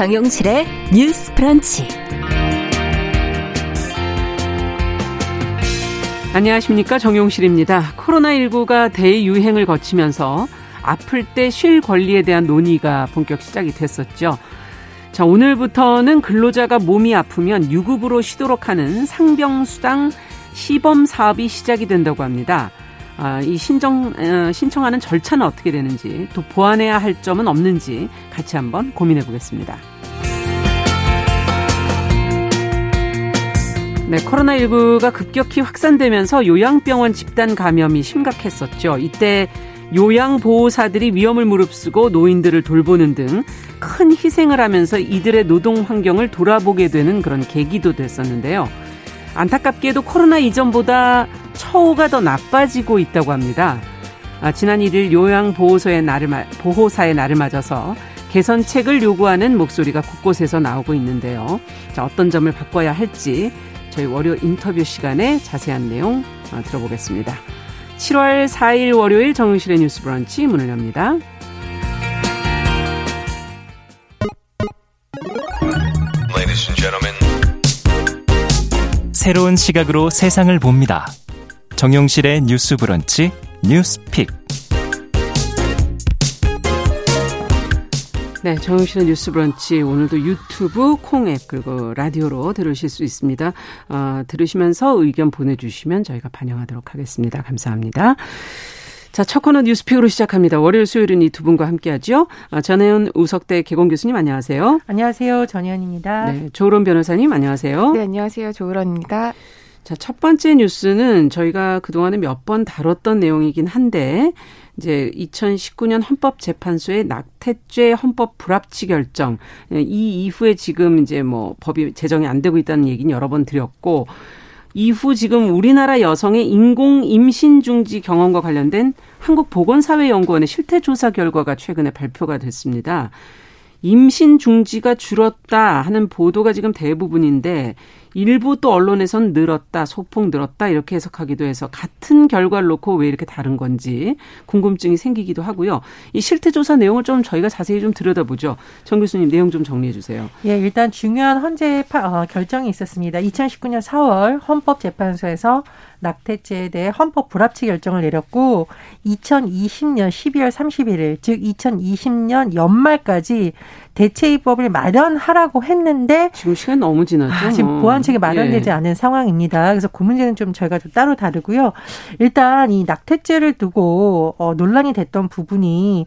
정용실의 뉴스 프런치. 안녕하십니까. 정용실입니다. 코로나19가 대유행을 거치면서 아플 때 쉴 권리에 대한 논의가 본격 시작이 됐었죠. 자, 오늘부터는 근로자가 몸이 아프면 유급으로 쉬도록 하는 상병수당 시범 사업이 시작이 된다고 합니다. 아, 이 신청, 어, 신청하는 절차는 어떻게 되는지 또 보완해야 할 점은 없는지 같이 한번 고민해 보겠습니다. 네, 코로나19가 급격히 확산되면서 요양병원 집단 감염이 심각했었죠. 이때 요양보호사들이 위험을 무릅쓰고 노인들을 돌보는 등 큰 희생을 하면서 이들의 노동 환경을 돌아보게 되는 그런 계기도 됐었는데요. 안타깝게도 코로나 이전보다 처우가 더 나빠지고 있다고 합니다. 아, 지난 1일 요양보호소의 날을, 보호사의 날을 맞아서 개선책을 요구하는 목소리가 곳곳에서 나오고 있는데요. 자, 어떤 점을 바꿔야 할지 저희 월요 인터뷰 시간에 자세한 내용 어, 들어보겠습니다. 7월 4일 월요일 정용실의 뉴스 브런치 문을 엽니다. 새로운 시각으로 세상을 봅니다. 정용실의 뉴스 브런치 뉴스 픽. 네, 정용실의 뉴스 브런치 오늘도 유튜브 콩앱 그리고 라디오로 들으실 수 있습니다. 어, 들으시면서 의견 보내주시면 저희가 반영하도록 하겠습니다. 감사합니다. 자, 첫 코너 뉴스픽으로 시작합니다. 월요일, 수요일은 이 두 분과 함께하죠. 아, 전혜연 우석대 개공 교수님 안녕하세요. 안녕하세요. 전혜연입니다. 네, 조론 변호사님 안녕하세요. 네, 안녕하세요. 조은입니다. 자, 첫 번째 뉴스는 저희가 그동안에 몇 번 다뤘던 내용이긴 한데 이제 2019년 헌법재판소의 낙태죄 헌법 불합치 결정 이 이후에 지금 이제 뭐 법이 제정이 안 되고 있다는 얘기는 여러 번 드렸고 이후 지금 우리나라 여성의 인공 임신 중지 경험과 관련된 한국보건사회연구원의 실태조사 결과가 최근에 발표가 됐습니다. 임신 중지가 줄었다 하는 보도가 지금 대부분인데 일부 또 언론에선 늘었다, 소폭 늘었다 이렇게 해석하기도 해서 같은 결과를 놓고 왜 이렇게 다른 건지 궁금증이 생기기도 하고요. 이 실태 조사 내용을 좀 저희가 자세히 좀 들여다보죠. 정 교수님 내용 좀 정리해 주세요. 예, 일단 중요한 헌재 어, 결정이 있었습니다. 2019년 4월 헌법재판소에서 낙태죄에 대해 헌법 불합치 결정을 내렸고 2020년 12월 31일 즉 2020년 연말까지 대체 입법을 마련하라고 했는데 지금 시간 너무 지났죠. 아, 지금 보완책이 마련되지 예. 않은 상황입니다. 그래서 그 문제는 좀 저희가 좀 따로 다루고요. 일단 이 낙태죄를 두고 어, 논란이 됐던 부분이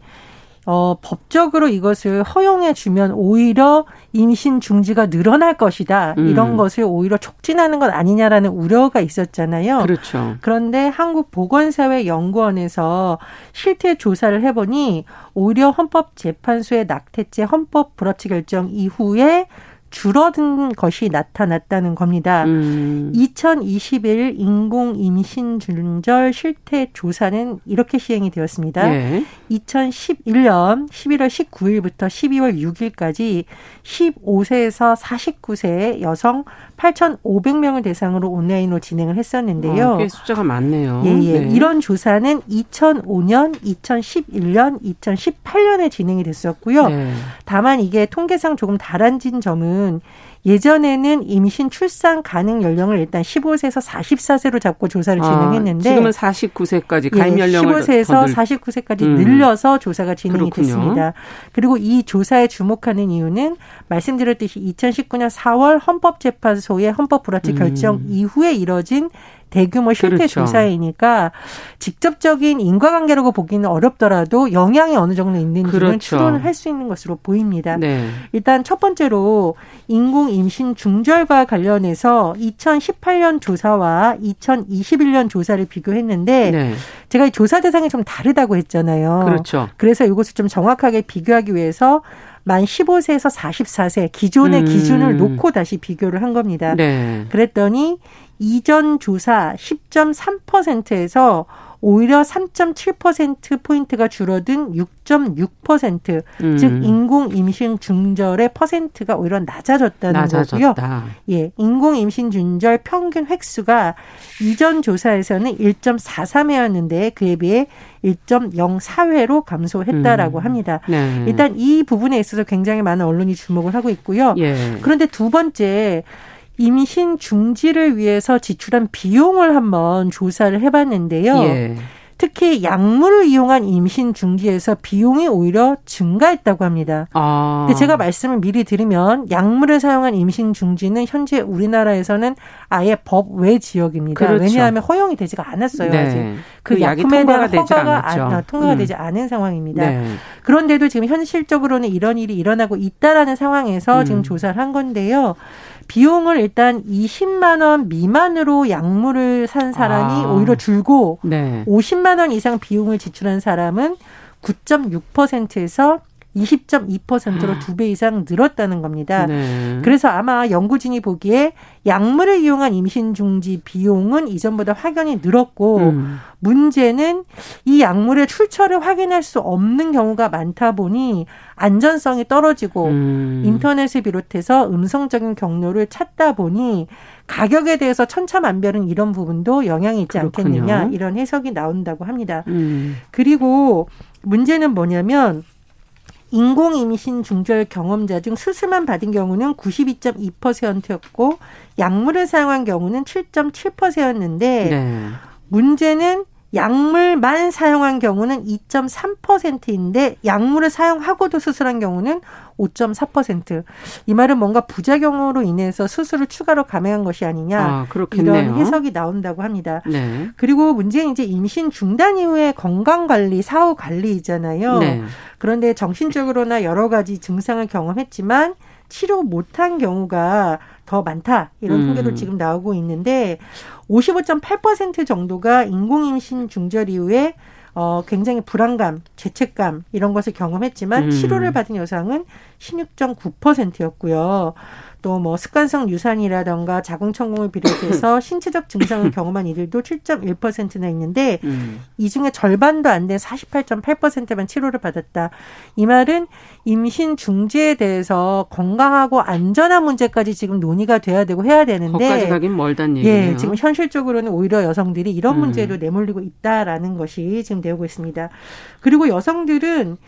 어, 법적으로 이것을 허용해 주면 오히려 임신 중지가 늘어날 것이다. 음. 이런 것을 오히려 촉진하는 것 아니냐라는 우려가 있었잖아요. 그렇죠. 그런데 한국보건사회연구원에서 실태 조사를 해보니 오히려 헌법재판소의 낙태죄 헌법 불합치 결정 이후에 줄어든 것이 나타났다는 겁니다. 음. 2021 인공 임신 중절 실태 조사는 이렇게 시행이 되었습니다. 네. 2011년 11월 19일부터 12월 6일까지 15세에서 49세 여성 8,500명을 대상으로 온라인으로 진행을 했었는데요. 어, 꽤 숫자가 많네요. 예, 예. 네. 이런 조사는 2005년, 2011년, 2018년에 진행이 됐었고요. 네. 다만 이게 통계상 조금 다란진 점은 예전에는 임신 출산 가능 연령을 일단 15세에서 44세로 잡고 조사를 아, 진행했는데 지금은 49세까지 가입 예, 연령을 15세에서 49세까지 음. 늘려서 조사가 진행이 그렇군요. 됐습니다. 그리고 이 조사에 주목하는 이유는 말씀드렸듯이 2019년 4월 헌법재판소의 헌법 불합치 음. 결정 음. 이후에 이뤄진 대규모 실태 그렇죠. 조사이니까 직접적인 인과관계라고 보기는 어렵더라도 영향이 어느 정도 있는지는 그렇죠. 추론을 할 수 있는 것으로 보입니다. 네. 일단 첫 번째로 인공 임신 중절과 관련해서 2018년 조사와 2021년 조사를 비교했는데 네. 제가 조사 대상이 좀 다르다고 했잖아요. 그렇죠. 그래서 이것을 좀 정확하게 비교하기 위해서 만 15세에서 44세 기존의 음. 기준을 놓고 다시 비교를 한 겁니다. 네. 그랬더니 이전 조사 10.3%에서 오히려 3.7% 포인트가 줄어든 6.6%, 음. 즉 인공 임신 중절의 퍼센트가 오히려 낮아졌다는 낮아졌다. 거고요. 예, 인공 임신 중절 평균 획수가 이전 조사에서는 1.43회였는데 그에 비해 1.04회로 감소했다라고 음. 합니다. 네. 일단 이 부분에 있어서 굉장히 많은 언론이 주목을 하고 있고요. 예. 그런데 두 번째 임신 중지를 위해서 지출한 비용을 한번 조사를 해봤는데요. 예. 특히 약물을 이용한 임신 중지에서 비용이 오히려 증가했다고 합니다. 아. 근데 제가 말씀을 미리 드리면 약물을 사용한 임신 중지는 현재 우리나라에서는 아예 법 외 지역입니다. 그렇죠. 왜냐하면 허용이 되지가 않았어요. 네. 아직 그 그 약품에 대한 허가가. 안- 아, 통과가 음. 되지 않은 상황입니다. 네. 그런데도 지금 현실적으로는 이런 일이 일어나고 있다라는 상황에서 음. 지금 조사를 한 건데요. 비용을 일단 20만 원 미만으로 약물을 산 사람이 아. 오히려 줄고 네. 50만 원 이상 비용을 지출한 사람은 9.6%에서 20.2%로 두 배 이상 늘었다는 겁니다. 네. 그래서 아마 연구진이 보기에 약물을 이용한 임신 중지 비용은 이전보다 확연히 늘었고 음. 문제는 이 약물의 출처를 확인할 수 없는 경우가 많다 보니 안전성이 떨어지고 음. 인터넷을 비롯해서 음성적인 경로를 찾다 보니 가격에 대해서 천차만별은 이런 부분도 영향이 있지 그렇군요. 않겠느냐 이런 해석이 나온다고 합니다. 음. 그리고 문제는 뭐냐면 인공 임신 중절 경험자 중 수술만 받은 경우는 92.2%였고 약물을 사용한 경우는 7.7%였는데 네. 문제는 약물만 사용한 경우는 2.3%인데 약물을 사용하고도 수술한 경우는 5.4%. 이 말은 뭔가 부작용으로 인해서 수술을 추가로 감행한 것이 아니냐. 아, 그렇겠네요. 이런 해석이 나온다고 합니다. 네. 그리고 문제는 이제 임신 중단 이후의 건강 관리, 사후 관리이잖아요. 네. 그런데 정신적으로나 여러 가지 증상을 경험했지만 치료 못한 경우가 더 많다. 이런 음. 통계도 지금 나오고 있는데 55.8% 정도가 인공임신 중절 이후에 어, 굉장히 불안감, 죄책감 이런 것을 경험했지만 음. 치료를 받은 여성은 16.9%였고요. 또 뭐 습관성 유산이라던가 자궁천공을 비롯해서 신체적 증상을 경험한 이들도 7.1%나 있는데 음. 이 중에 절반도 안 된 48.8%만 치료를 받았다. 이 말은 임신 중지에 대해서 건강하고 안전한 문제까지 지금 논의가 돼야 되고 해야 되는데 거기까지 가긴 멀단 얘기네요. 예, 지금 현실적으로는 오히려 여성들이 이런 음. 문제로 내몰리고 있다라는 것이 지금 되고 있습니다. 그리고 여성들은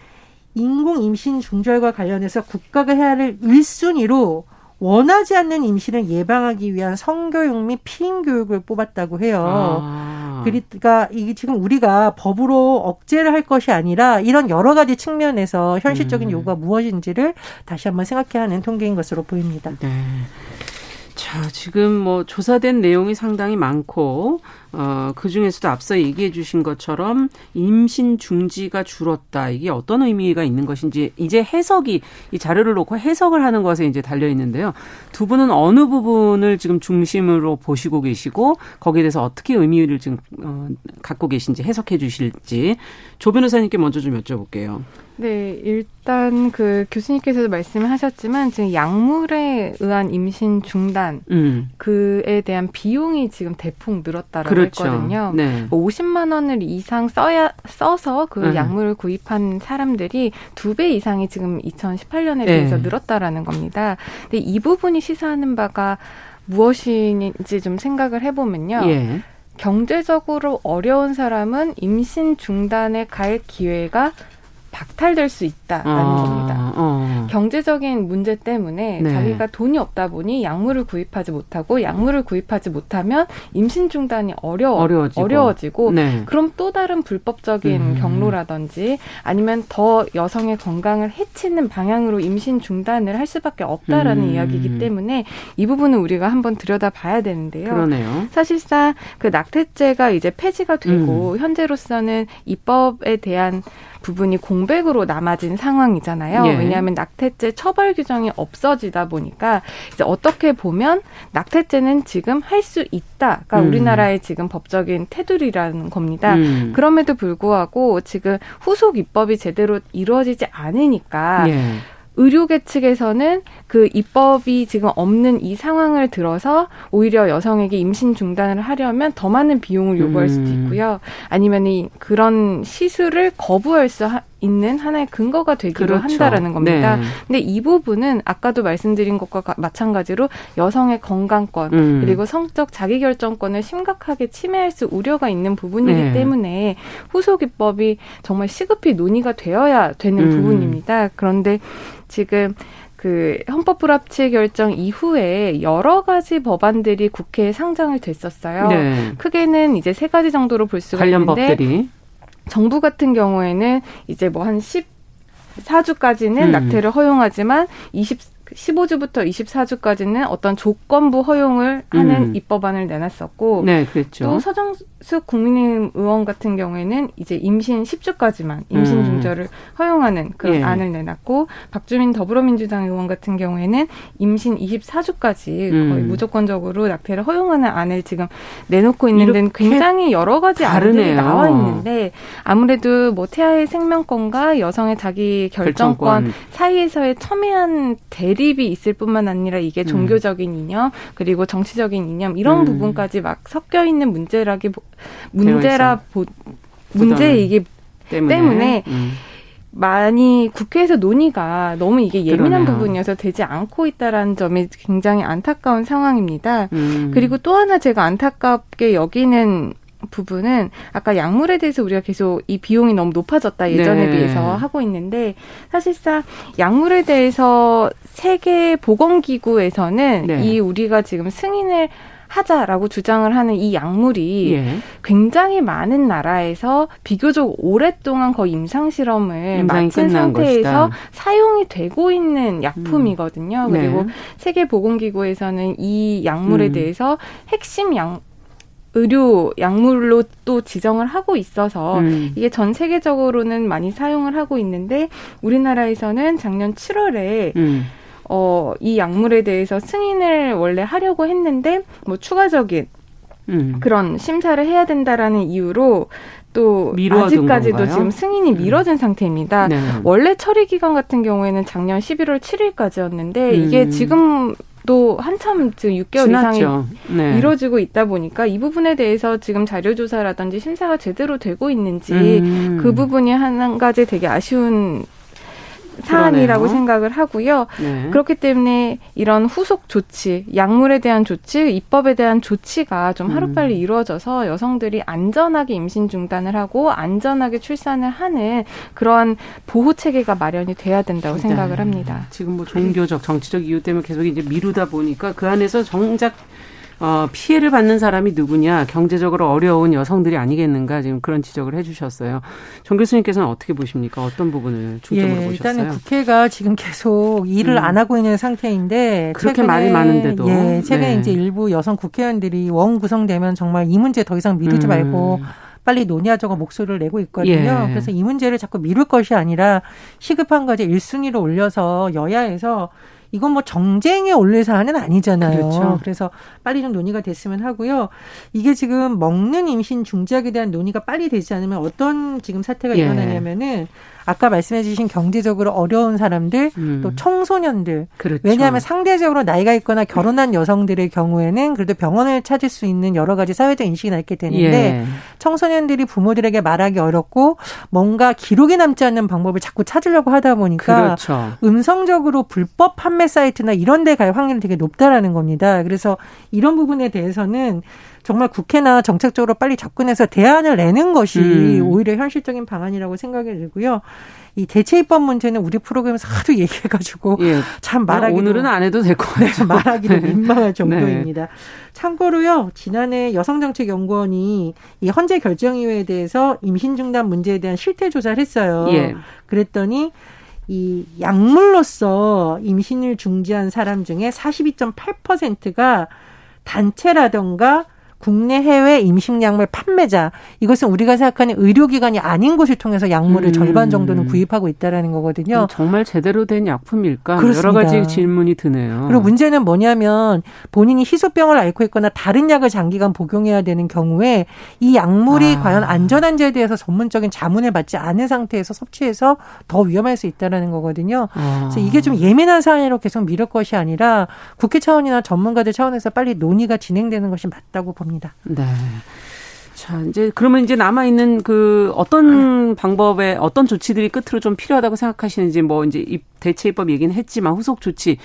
인공 임신 중절과 관련해서 국가가 해야 할 1순위로 원하지 않는 임신을 예방하기 위한 성교육 및 피임 교육을 뽑았다고 해요. 아. 그러니까 이게 지금 우리가 법으로 억제를 할 것이 아니라 이런 여러 가지 측면에서 현실적인 음. 요구가 무엇인지를 다시 한번 생각해야 하는 통계인 것으로 보입니다. 네. 자, 지금 뭐 조사된 내용이 상당히 많고, 어, 그 중에서도 앞서 얘기해 주신 것처럼 임신 중지가 줄었다. 이게 어떤 의미가 있는 것인지 이제 해석이, 이 자료를 놓고 해석을 하는 것에 이제 달려 있는데요. 두 분은 어느 부분을 지금 중심으로 보시고 계시고, 거기에 대해서 어떻게 의미를 지금, 어, 갖고 계신지 해석해 주실지, 조 변호사님께 먼저 좀 여쭤볼게요. 네, 일단 그 교수님께서도 말씀을 하셨지만 지금 약물에 의한 임신 중단 음. 그에 대한 비용이 지금 대폭 늘었다라고 그렇죠. 했거든요. 네. 뭐 50만 원을 이상 써야 써서 그 음. 약물을 구입한 사람들이 두 배 이상이 지금 2018년에 네. 비해서 늘었다라는 겁니다. 근데 이 부분이 시사하는 바가 무엇인지 좀 생각을 해보면요. 예. 경제적으로 어려운 사람은 임신 중단에 갈 기회가 박탈될 수 있다 라는 아, 겁니다. 어. 경제적인 문제 때문에 네. 자기가 돈이 없다 보니 약물을 구입하지 못하고 약물을 구입하지 못하면 임신 중단이 어려워 어려워지고. 어려워지고 네. 그럼 또 다른 불법적인 음. 경로라든지 아니면 더 여성의 건강을 해치는 방향으로 임신 중단을 할 수밖에 없다라는 음. 이야기이기 때문에 이 부분은 우리가 한번 들여다 봐야 되는데요. 그러네요. 사실상 그 낙태죄가 이제 폐지가 되고 음. 현재로서는 입법에 대한 부분이 공백으로 남아진 상황이잖아요. 예. 왜냐하면 낙태죄 처벌 규정이 없어지다 보니까 이제 어떻게 보면 낙태죄는 지금 할 수 있다가 음. 우리나라의 지금 법적인 테두리라는 겁니다. 음. 그럼에도 불구하고 지금 후속 입법이 제대로 이루어지지 않으니까 예. 의료계 측에서는 그 입법이 지금 없는 이 상황을 들어서 오히려 여성에게 임신 중단을 하려면 더 많은 비용을 요구할 수도 음. 있고요. 아니면 이 그런 시술을 거부할 수 하- 있는 하나의 근거가 되기로 그렇죠. 한다라는 겁니다. 네. 근데 이 부분은 아까도 말씀드린 것과 가- 마찬가지로 여성의 건강권 음. 그리고 성적 자기결정권을 심각하게 침해할 수 우려가 있는 부분이기 네. 때문에 후속 입법이 정말 시급히 논의가 되어야 되는 음. 부분입니다. 그런데 지금 그 헌법 불합치 결정 이후에 여러 가지 법안들이 국회에 상정을 됐었어요. 네. 크게는 이제 세 가지 정도로 볼 수가 관련 있는데 법들이 정부 같은 경우에는 이제 뭐 한 14주까지는 음. 낙태를 허용하지만 20 15주부터 24주까지는 어떤 조건부 허용을 하는 음. 입법안을 내놨었고 네, 그랬죠. 또 서정숙 국민의힘 의원 같은 경우에는 이제 임신 10주까지만 임신 음. 중절을 허용하는 그런 예. 안을 내놨고 박주민 더불어민주당 의원 같은 경우에는 임신 24주까지 음. 거의 무조건적으로 낙태를 허용하는 안을 지금 내놓고 있는 데는 굉장히 여러 가지 안들이. 나와 있는데 아무래도 뭐 태아의 생명권과 여성의 자기 결정권 결정권. 사이에서의 첨예한 대립 이 있을 뿐만 아니라 이게 음. 종교적인 이념 그리고 정치적인 이념 이런 음. 부분까지 막 섞여 있는 문제라기 보- 문제라 보. 문제이기 때문에, 때문에 음. 많이 국회에서 논의가 너무 이게 예민한 그러네요. 부분이어서 되지 않고 있다라는 점이 굉장히 안타까운 상황입니다. 음. 그리고 또 하나 제가 안타깝게 여기는 부분은 아까 약물에 대해서 우리가 계속 이 비용이 너무 높아졌다 예전에 네. 비해서 하고 있는데 사실상 약물에 대해서 세계 보건기구에서는 네. 이 우리가 지금 승인을 하자라고 주장을 하는 이 약물이 예. 굉장히 많은 나라에서 비교적 오랫동안 거의 임상 실험을 마친 상태에서 것이다. 사용이 되고 있는 약품이거든요. 네. 그리고 세계보건기구에서는 이 약물에 음. 대해서 핵심 약 의료 약물로 또 지정을 하고 있어서 음. 이게 전 세계적으로는 많이 사용을 하고 있는데 우리나라에서는 작년 7월에 음. 어, 이 약물에 대해서 승인을 원래 하려고 했는데 뭐 추가적인 음. 그런 심사를 해야 된다라는 이유로 또 아직까지도 건가요? 지금 승인이 미뤄진 상태입니다. 네. 원래 처리 기간 같은 경우에는 작년 11월 7일까지였는데 이게 음. 지금 도 한참 지금 6개월 이상이 지났죠. 네. 미뤄지고 있다 보니까 이 부분에 대해서 지금 자료 조사라든지 심사가 제대로 되고 있는지 음. 그 부분이 한 가지 되게 아쉬운 사안이라고 그러네요. 생각을 하고요. 네. 그렇기 때문에 이런 후속 조치, 약물에 대한 조치, 입법에 대한 조치가 좀 음. 하루빨리 이루어져서 여성들이 안전하게 임신 중단을 하고 안전하게 출산을 하는 그러한 보호 체계가 마련이 돼야 된다고 생각을 네. 합니다. 지금 뭐 종교적, 정치적 이유 때문에 계속 이제 미루다 보니까 그 안에서 정작 어, 피해를 받는 사람이 누구냐, 경제적으로 어려운 여성들이 아니겠는가, 지금 그런 지적을 해주셨어요. 정 교수님께서는 어떻게 보십니까? 어떤 부분을 중점으로 예, 보셨어요? 일단은 국회가 지금 계속 일을 음. 안 하고 있는 상태인데 그렇게 최근에, 말이 많은데도. 예, 최근에 네. 이제 일부 여성 국회의원들이 원 구성되면 정말 이 문제 더 이상 미루지 음. 말고 빨리 논의하자고 목소리를 내고 있거든요. 예. 그래서 이 문제를 자꾸 미룰 것이 아니라 시급한 과제 1순위로 올려서 여야에서 이건 뭐 정쟁에 올릴 사안은 아니잖아요. 그렇죠. 그래서 빨리 좀 논의가 됐으면 하고요. 이게 지금 먹는 임신 중지하게 대한 논의가 빨리 되지 않으면 어떤 지금 사태가 예. 일어나냐면은 아까 말씀해 주신 경제적으로 어려운 사람들 음. 또 청소년들 그렇죠. 왜냐하면 상대적으로 나이가 있거나 결혼한 여성들의 경우에는 그래도 병원을 찾을 수 있는 여러 가지 사회적 인식이 낳게 되는데 예. 청소년들이 부모들에게 말하기 어렵고 뭔가 기록이 남지 않는 방법을 자꾸 찾으려고 하다 보니까 그렇죠. 음성적으로 불법 판매 사이트나 이런 데 갈 확률이 되게 높다라는 겁니다. 그래서 이런 부분에 대해서는 정말 국회나 정책적으로 빨리 접근해서 대안을 내는 것이 음. 오히려 현실적인 방안이라고 생각이 들고요. 이 대체 입법 문제는 우리 프로그램에서 하도 얘기해가지고 예. 참 말하기도 오늘은 안 해도 될것 네, 같아요. 말하기도 네. 민망할 정도입니다. 참고로요, 지난해 여성정책연구원이 이 헌재 결정 이유에 대해서 임신 중단 문제에 대한 실태 조사를 했어요. 예. 그랬더니 이 약물로서 임신을 중지한 사람 중에 42.8%가 단체라던가 국내 해외 임신약물 판매자 이것은 우리가 생각하는 의료기관이 아닌 곳을 통해서 약물을 음. 절반 정도는 구입하고 있다라는 거거든요. 정말 제대로 된 약품일까? 그렇습니다. 여러 가지 질문이 드네요. 그리고 문제는 뭐냐면 본인이 희소병을 앓고 있거나 다른 약을 장기간 복용해야 되는 경우에 이 약물이 아. 과연 안전한지에 대해서 전문적인 자문을 받지 않은 상태에서 섭취해서 더 위험할 수 있다라는 거거든요. 아. 그래서 이게 좀 예민한 사안으로 계속 미룰 것이 아니라 국회 차원이나 전문가들 차원에서 빨리 논의가 진행되는 것이 맞다고 봅니다. 네. 자, 이제 그러면 이제 남아 있는 그 어떤 방법에 어떤 조치들이 끝으로 좀 필요하다고 생각하시는지 뭐 이제 대체 입법 얘기는 했지만 후속 조치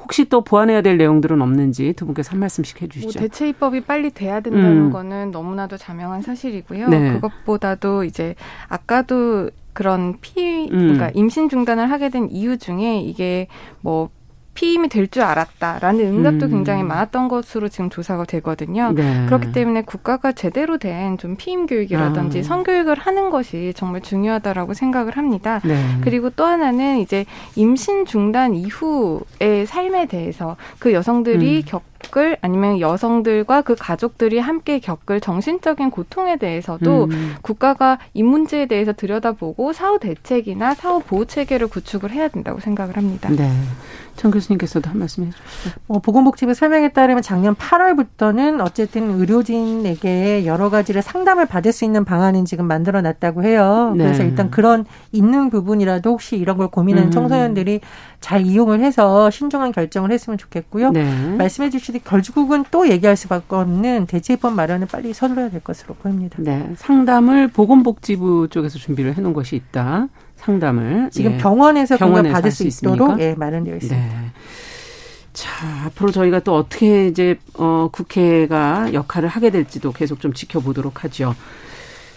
혹시 또 보완해야 될 내용들은 없는지 두 분께서 한 말씀씩 해주시죠. 뭐 대체 입법이 빨리 돼야 된다는 음. 거는 너무나도 자명한 사실이고요. 네. 그것보다도 이제 아까도 그런 피, 그러니까 음. 임신 중단을 하게 된 이유 중에 이게 뭐 피임이 될 줄 알았다라는 응답도 음. 굉장히 많았던 것으로 지금 조사가 되거든요. 네. 그렇기 때문에 국가가 제대로 된 좀 피임 교육이라든지 아. 성교육을 하는 것이 정말 중요하다라고 생각을 합니다. 네. 그리고 또 하나는 이제 임신 중단 이후의 삶에 대해서 그 여성들이 음. 겪 겪을 아니면 여성들과 그 가족들이 함께 겪을 정신적인 고통에 대해서도 음. 국가가 이 문제에 대해서 들여다보고 사후 대책이나 사후 보호 체계를 구축을 해야 된다고 생각을 합니다. 네. 정 교수님께서도 한 말씀 해주시죠. 어, 보건복지부 설명에 따르면 작년 8월부터는 어쨌든 의료진에게 여러 가지를 상담을 받을 수 있는 방안은 지금 만들어 놨다고 해요. 네. 그래서 일단 그런 있는 부분이라도 혹시 이런 걸 고민하는 음. 청소년들이 잘 이용을 해서 신중한 결정을 했으면 좋겠고요. 네. 말씀해 주시듯 결국은 또 얘기할 수밖에 없는 대체입법 마련을 빨리 서둘러야 될 것으로 보입니다. 네. 상담을 보건복지부 쪽에서 준비를 해놓은 것이 있다. 상담을 지금 예. 병원에서 병원에 받을 수 있도록 예, 마련되어 있습니다. 네. 자, 앞으로 저희가 또 어떻게 이제 어 국회가 역할을 하게 될지도 계속 좀 지켜보도록 하죠.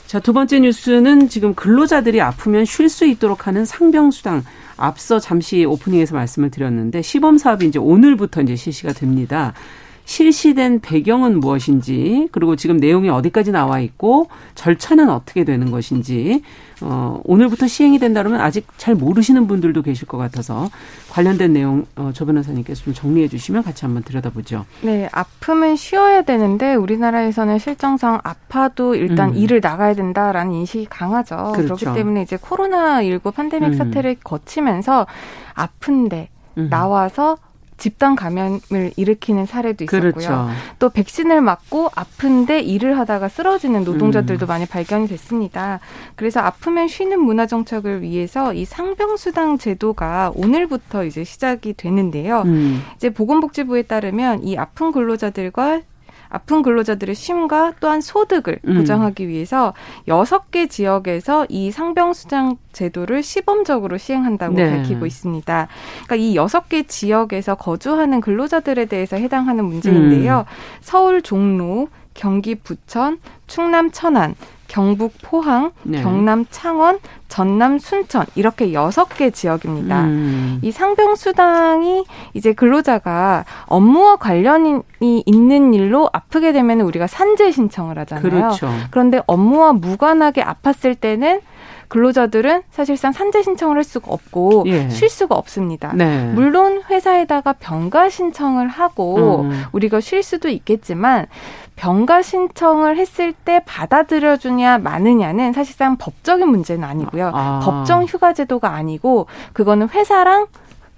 자, 두 번째 뉴스는 지금 근로자들이 아프면 쉴 수 있도록 하는 상병수당. 앞서 잠시 오프닝에서 말씀을 드렸는데 시범 사업이 이제 오늘부터 이제 실시가 됩니다. 실시된 배경은 무엇인지 그리고 지금 내용이 어디까지 나와 있고 절차는 어떻게 되는 것인지 어 오늘부터 시행이 된다 그러면 아직 잘 모르시는 분들도 계실 것 같아서 관련된 내용 어, 조 변호사님께서 좀 정리해 주시면 같이 한번 들여다보죠. 네, 아프면 쉬어야 되는데 우리나라에서는 실정상 아파도 일단 음. 일을 나가야 된다라는 인식이 강하죠. 그렇죠. 그렇기 때문에 이제 코로나 19 팬데믹 음. 사태를 거치면서 아픈데 음. 나와서 집단 감염을 일으키는 사례도 있었고요. 그렇죠. 또 백신을 맞고 아픈데 일을 하다가 쓰러지는 노동자들도 음. 많이 발견이 됐습니다. 그래서 아프면 쉬는 문화 정책을 위해서 이 상병수당 제도가 오늘부터 이제 시작이 되는데요. 음. 이제 보건복지부에 따르면 이 아픈 근로자들과 아픈 근로자들의 쉼과 또한 소득을 음. 보장하기 위해서 여섯 개 지역에서 이 상병수당 제도를 시범적으로 시행한다고 네. 밝히고 있습니다. 그러니까 이 여섯 개 지역에서 거주하는 근로자들에 대해서 해당하는 문제인데요. 음. 서울 종로, 경기 부천, 충남 천안, 경북 포항, 네. 경남 창원, 전남 순천 이렇게 여섯 개 지역입니다. 음. 이 상병 수당이 이제 근로자가 업무와 관련이 있는 일로 아프게 되면 우리가 산재 신청을 하잖아요. 그렇죠. 그런데 업무와 무관하게 아팠을 때는 근로자들은 사실상 산재 신청을 할 수가 없고 예. 쉴 수가 없습니다. 네. 물론 회사에다가 병가 신청을 하고 음. 우리가 쉴 수도 있겠지만 병가 신청을 했을 때 받아들여 주냐 마느냐는 사실상 법적인 문제는 아니고요. 아. 법정 휴가 제도가 아니고 그거는 회사랑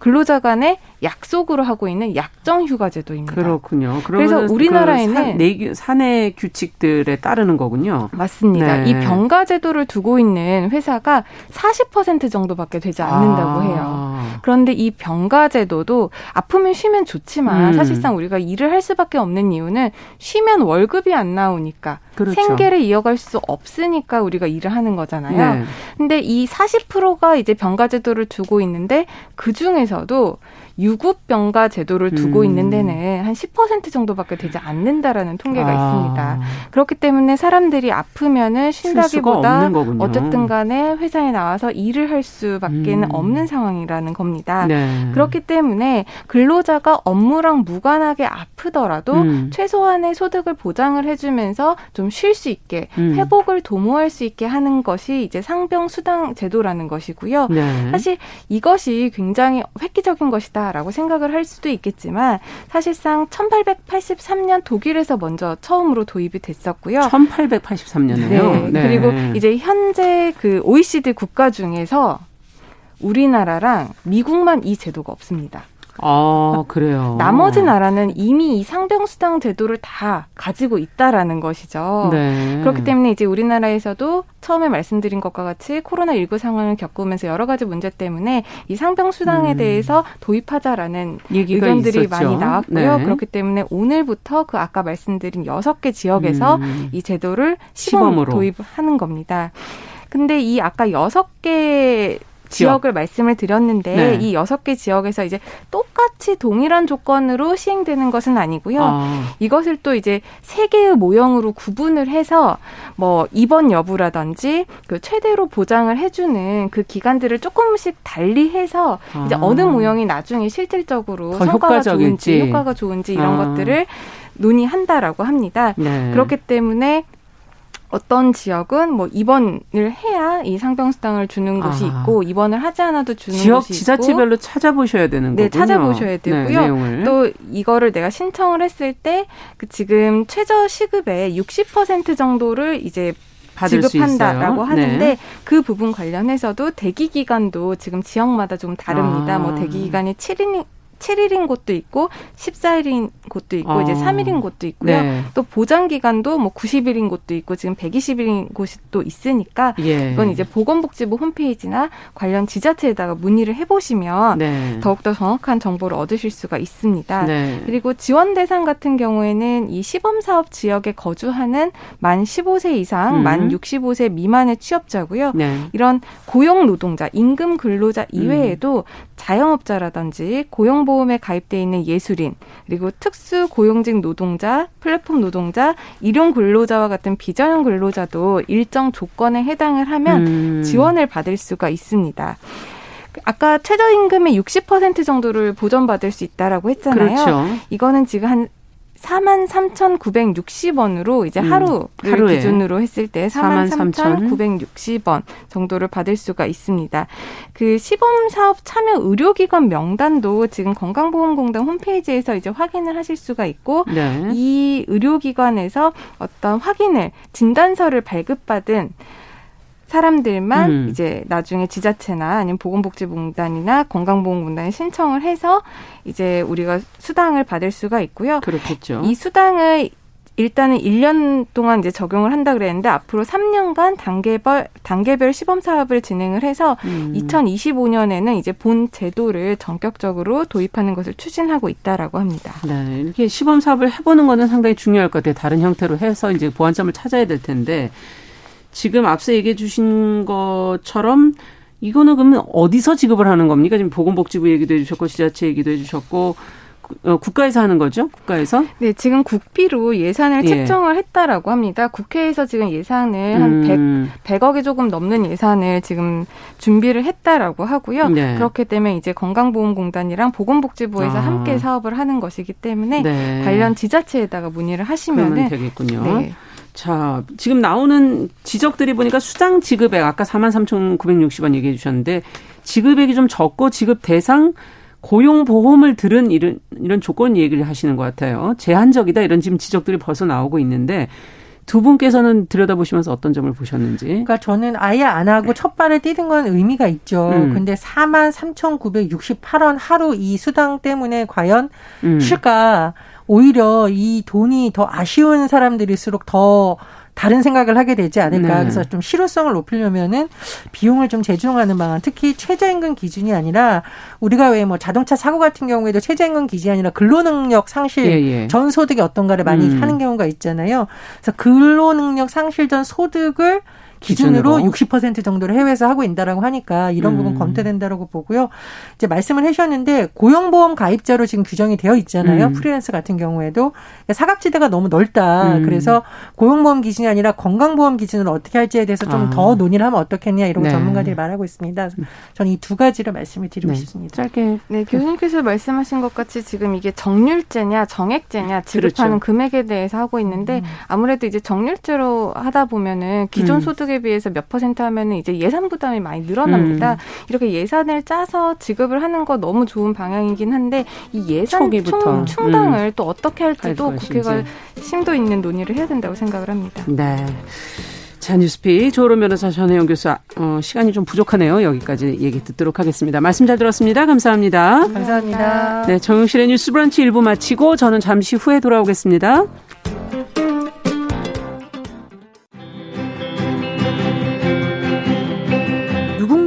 근로자 간의 약속으로 하고 있는 약정 휴가 제도입니다. 그렇군요. 그래서 우리나라에는 그 사 내 규칙들에 따르는 거군요. 맞습니다. 네. 이 병가 제도를 두고 있는 회사가 40% 정도밖에 되지 않는다고 아. 해요. 그런데 이 병가 제도도 아프면 쉬면 좋지만 음. 사실상 우리가 일을 할 수밖에 없는 이유는 쉬면 월급이 안 나오니까 그렇죠. 생계를 이어갈 수 없으니까 우리가 일을 하는 거잖아요. 네. 근데 이 40%가 이제 병가 제도를 두고 있는데 그 중에서 도 유급병가 제도를 두고 음. 있는 데는 한 10% 정도밖에 되지 않는다라는 통계가 아. 있습니다. 그렇기 때문에 사람들이 아프면은 쉰다기보다 어쨌든 간에 회사에 나와서 일을 할 수밖에는 음. 없는 상황이라는 겁니다. 네. 그렇기 때문에 근로자가 업무랑 무관하게 아프더라도 음. 최소한의 소득을 보장을 해주면서 좀 쉴 수 있게 음. 회복을 도모할 수 있게 하는 것이 이제 상병 수당 제도라는 것이고요. 네. 사실 이것이 굉장히 획기적인 것이다. 있다라고 생각을 할 수도 있겠지만 사실상 1883년 독일에서 먼저 처음으로 도입이 됐었고요. 1883년에요. 네. 네. 그리고 이제 현재 그 OECD 국가 중에서 우리나라랑 미국만 이 제도가 없습니다. 아, 그래요. 나머지 나라는 이미 이 상병수당 제도를 다 가지고 있다라는 것이죠. 네. 그렇기 때문에 이제 우리나라에서도 처음에 말씀드린 것과 같이 코로나19 상황을 겪으면서 여러 가지 문제 때문에 이 상병수당에 음. 대해서 도입하자라는 의견들이 있었죠. 많이 나왔고요. 네. 그렇기 때문에 오늘부터 그 아까 말씀드린 여섯 개 지역에서 음. 이 제도를 시범 시범으로. 도입하는 겁니다. 근데 이 아까 여섯 개 지역 을 말씀을 드렸는데 네. 이 여섯 개 지역에서 이제 똑같이 동일한 조건으로 시행되는 것은 아니고요. 아. 이것을 또 이제 세 개의 모형으로 구분을 해서 뭐 입원 여부라든지 그 최대로 보장을 해주는 그 기간들을 조금씩 달리해서 아. 이제 어느 모형이 나중에 실질적으로 성과가 효과적일지. 좋은지 효과가 좋은지 이런 아. 것들을 논의한다라고 합니다. 네. 그렇기 때문에 어떤 지역은 뭐 입원을 해야 이 상병수당을 주는 곳이 아. 있고 입원을 하지 않아도 주는 지역 곳이 지자체별로 찾아보셔야 되는 네, 거군요. 찾아보셔야 네, 되고요. 네, 또 이거를 내가 신청을 했을 때 그 지금 최저 시급의 60% 정도를 이제 지급한다라고 하는데 네. 그 부분 관련해서도 대기 기간도 지금 지역마다 좀 다릅니다. 뭐 아. 뭐 대기 기간이 7일 7일인 곳도 있고 14일인 곳도 있고 어. 이제 3일인 곳도 있고요. 네. 또 보장 기간도 뭐 90일인 곳도 있고 지금 120일인 곳이 또 있으니까 예. 이건 이제 보건복지부 홈페이지나 관련 지자체에다가 문의를 해보시면 네. 더욱더 정확한 정보를 얻으실 수가 있습니다. 네. 그리고 지원 대상 같은 경우에는 이 시범 사업 지역에 거주하는 만 15세 이상, 음. 만 65세 미만의 취업자고요. 네. 이런 고용 노동자, 임금 근로자 이외에도 음. 자영업자라든지 고용보 험에 가입돼 있는 예술인 그리고 특수 고용직 노동자, 플랫폼 노동자, 일용 근로자와 같은 비전형 근로자도 일정 조건에 해당을 하면 음. 지원을 받을 수가 있습니다. 아까 최저임금의 60% 정도를 보전받을 수 있다라고 했잖아요. 그렇죠. 이거는 지금 한 4만 3,960원으로 이제 음, 하루를 음, 기준으로 했을 때 4만 3,960원 정도를 받을 수가 있습니다. 그 시범 사업 참여 의료기관 명단도 지금 건강보험공단 홈페이지에서 이제 확인을 하실 수가 있고 네. 이 의료기관에서 어떤 확인을 진단서를 발급받은 사람들만 음. 이제 나중에 지자체나 아니면 보건복지공단이나 건강보험공단에 신청을 해서 이제 우리가 수당을 받을 수가 있고요. 그렇겠죠. 이 수당을 일단은 1년 동안 이제 적용을 한다 그랬는데 앞으로 3년간 단계별 단계별 시범 사업을 진행을 해서 음. 2025년에는 이제 본 제도를 전격적으로 도입하는 것을 추진하고 있다라고 합니다. 네, 이렇게 시범 사업을 해보는 거는 상당히 중요할 것 같아요. 다른 형태로 해서 이제 보완점을 찾아야 될 텐데 지금 앞서 얘기해 주신 것처럼 이거는 그러면 어디서 지급을 하는 겁니까? 지금 보건복지부 얘기도 해주셨고 지자체 얘기도 해주셨고 어, 국가에서 하는 거죠? 국가에서? 네, 지금 국비로 예산을 예. 책정을 했다라고 합니다. 국회에서 지금 예산을 한 음. 100, 100억이 조금 넘는 예산을 지금 준비를 했다라고 하고요. 네. 그렇기 때문에 이제 건강보험공단이랑 보건복지부에서 아. 함께 사업을 하는 것이기 때문에 네. 관련 지자체에다가 문의를 하시면은 되겠군요. 네. 자, 지금 나오는 지적들이 보니까 수당 지급액 아까 43,960원 얘기해 주셨는데 지급액이 좀 적고 지급 대상 고용보험을 들은 이런 이런 조건 얘기를 하시는 것 같아요. 제한적이다 이런 지금 지적들이 벌써 나오고 있는데 두 분께서는 들여다보시면서 어떤 점을 보셨는지. 그러니까 저는 아예 안 하고 첫 발을 뛰는 건 의미가 있죠. 음. 근데 4만 3,968원 하루 이 수당 때문에 과연 음. 실까? 오히려 이 돈이 더 아쉬운 사람들일수록 더 다른 생각을 하게 되지 않을까. 네. 그래서 좀 실효성을 높이려면은 비용을 좀 재조정하는 방안, 특히 최저임금 기준이 아니라 우리가 왜 뭐 자동차 사고 같은 경우에도 최저임금 기준이 아니라 근로능력 상실 예, 예. 전 소득이 어떤가를 많이 음. 하는 경우가 있잖아요. 그래서 근로능력 상실 전 소득을 기준으로, 기준으로. 60% 정도를 해외에서 하고 있다라고 하니까 이런 부분 음. 검토된다라고 보고요. 이제 말씀을 하셨는데 고용보험 가입자로 지금 규정이 되어 있잖아요. 음. 프리랜서 같은 경우에도 그러니까 사각지대가 너무 넓다. 음. 그래서 고용보험 기준이 아니라 건강보험 기준으로 어떻게 할지에 대해서 좀더 아. 논의를 하면 어떻겠냐 이런 네. 전문가들이 말하고 있습니다. 저는 이 두 가지를 말씀을 드리고 네. 싶습니다. 짧게 네 교수님께서 말씀하신 것 같이 지금 이게 정률제냐 정액제냐 지급하는 그렇죠. 금액에 대해서 하고 있는데 음. 아무래도 이제 정률제로 하다 보면은 기존 음. 소득 소득에 비해서 몇 퍼센트 하면은 이제 예산 부담이 많이 늘어납니다. 음. 이렇게 예산을 짜서 지급을 하는 거 너무 좋은 방향이긴 한데 이 예산 총, 충당을 음. 또 어떻게 할지도 국회가 심도 있는 논의를 해야 된다고 생각을 합니다. 네. 자, 뉴스피 조론 변호사 전혜영 교수 어, 시간이 좀 부족하네요. 여기까지 얘기 듣도록 하겠습니다. 말씀 잘 들었습니다. 감사합니다. 감사합니다. 네, 정용실의 뉴스 브런치 1부 마치고 저는 잠시 후에 돌아오겠습니다.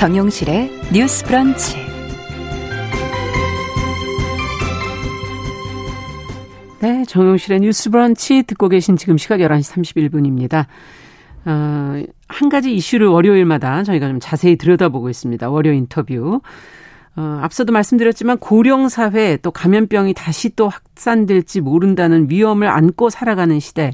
정용실의 뉴스 브런치. 네, 정용실의 뉴스 브런치 듣고 계신 지금 시각 11시 31분입니다. 어, 한 가지 이슈를 월요일마다 저희가 좀 자세히 들여다보고 있습니다. 월요 인터뷰. 어, 앞서도 말씀드렸지만 고령 사회 또 감염병이 다시 또 확산될지 모른다는 위험을 안고 살아가는 시대.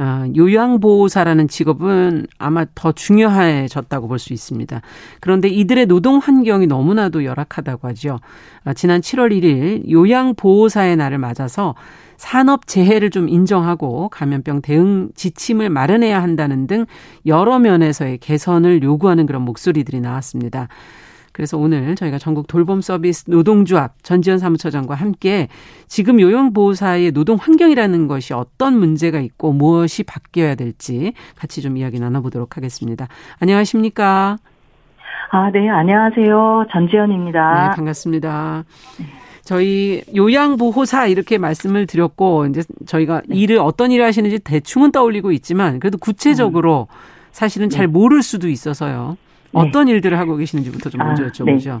어, 요양보호사라는 직업은 아마 더 중요해졌다고 볼 수 있습니다. 그런데 이들의 노동 환경이 너무나도 열악하다고 하죠. 어, 지난 7월 1일 요양보호사의 날을 맞아서 산업 재해를 좀 인정하고 감염병 대응 지침을 마련해야 한다는 등 여러 면에서의 개선을 요구하는 그런 목소리들이 나왔습니다. 그래서 오늘 저희가 전국 돌봄 서비스 노동조합 전지현 사무처장과 함께 지금 요양보호사의 노동 환경이라는 것이 어떤 문제가 있고 무엇이 바뀌어야 될지 같이 좀 이야기 나눠보도록 하겠습니다. 안녕하십니까? 아, 네, 안녕하세요. 전지현입니다. 네, 반갑습니다. 네. 저희 요양보호사 이렇게 말씀을 드렸고 이제 저희가 네. 일을 어떤 일을 하시는지 대충은 떠올리고 있지만 그래도 구체적으로 음. 사실은 잘 네. 모를 수도 있어서요. 네. 어떤 일들을 하고 계시는지부터 좀 먼저 아, 여쭤보죠. 네.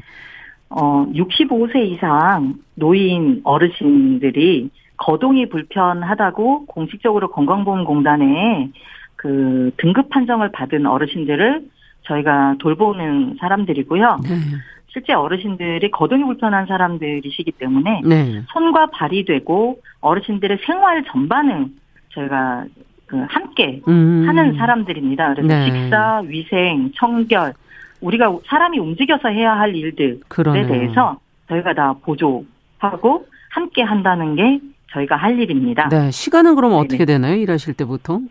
어, 65세 이상 노인 어르신들이 거동이 불편하다고 공식적으로 건강보험공단에 그 등급 판정을 받은 어르신들을 저희가 돌보는 사람들이고요. 네. 실제 어르신들이 거동이 불편한 사람들이시기 때문에 네. 손과 발이 되고 어르신들의 생활 전반을 저희가 그 함께 음. 하는 사람들입니다. 그래서 네. 식사, 위생, 청결 우리가 사람이 움직여서 해야 할 일들에 그러네요. 대해서 저희가 다 보조하고 함께 한다는 게 저희가 할 일입니다. 네, 시간은 그럼 네네. 어떻게 되나요? 일하실 때 보통?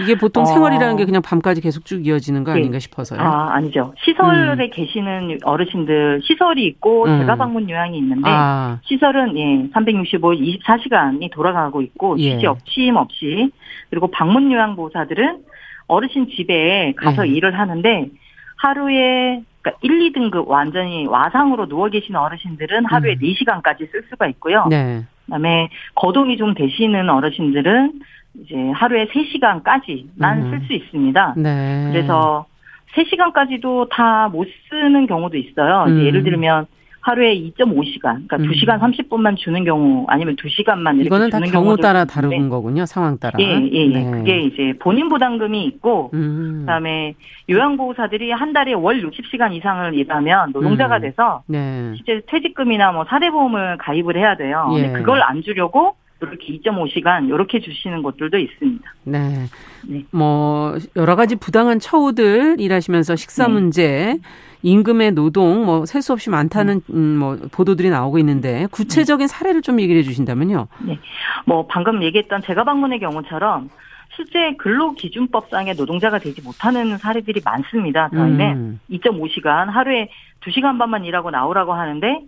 이게 보통 어. 생활이라는 게 그냥 밤까지 계속 쭉 이어지는 거 네. 아닌가 싶어서요. 아, 아니죠. 시설에 음. 계시는 어르신들 시설이 있고 음. 제가 방문 요양이 있는데 아. 시설은 예, 365 24시간이 돌아가고 있고 예. 쉬지 쉼 없이 그리고 방문 요양 보호사들은 어르신 집에 가서 네. 일을 하는데 하루에 그러니까 1, 2등급 완전히 와상으로 누워 계신 어르신들은 하루에 음. 4시간까지 쓸 수가 있고요. 네. 그다음에 거동이 좀 되시는 어르신들은 이제 하루에 3시간까지만 음. 쓸수 있습니다. 네. 그래서 3시간까지도 다 못 쓰는 경우도 있어요. 음. 예를 들면 하루에 2.5시간, 그러니까 음. 2시간 30분만 주는 경우 아니면 2시간만 이렇게 이거는 다 경우 따라 다른 거군요. 상황 따라. 예, 예, 예. 네. 그게 이제 본인 부담금이 있고 음. 그다음에 요양보호사들이 한 달에 월 60시간 이상을 일하면 노동자가 음. 돼서 네. 실제 퇴직금이나 뭐 사대보험을 가입을 해야 돼요. 예. 그걸 안 주려고 이렇게 2.5시간 이렇게 주시는 곳들도 있습니다. 네. 네. 뭐 여러 가지 부당한 처우들 일하시면서 식사 네. 문제, 임금의 노동 뭐 셀 수 없이 많다는 음. 음, 뭐 보도들이 나오고 있는데 구체적인 사례를 좀 얘기를 해 주신다면요. 네. 뭐 방금 얘기했던 제가 방문의 경우처럼 실제 근로기준법상의 노동자가 되지 못하는 사례들이 많습니다. 저희는 음. 2.5시간 하루에 2시간 반만 일하고 나오라고 하는데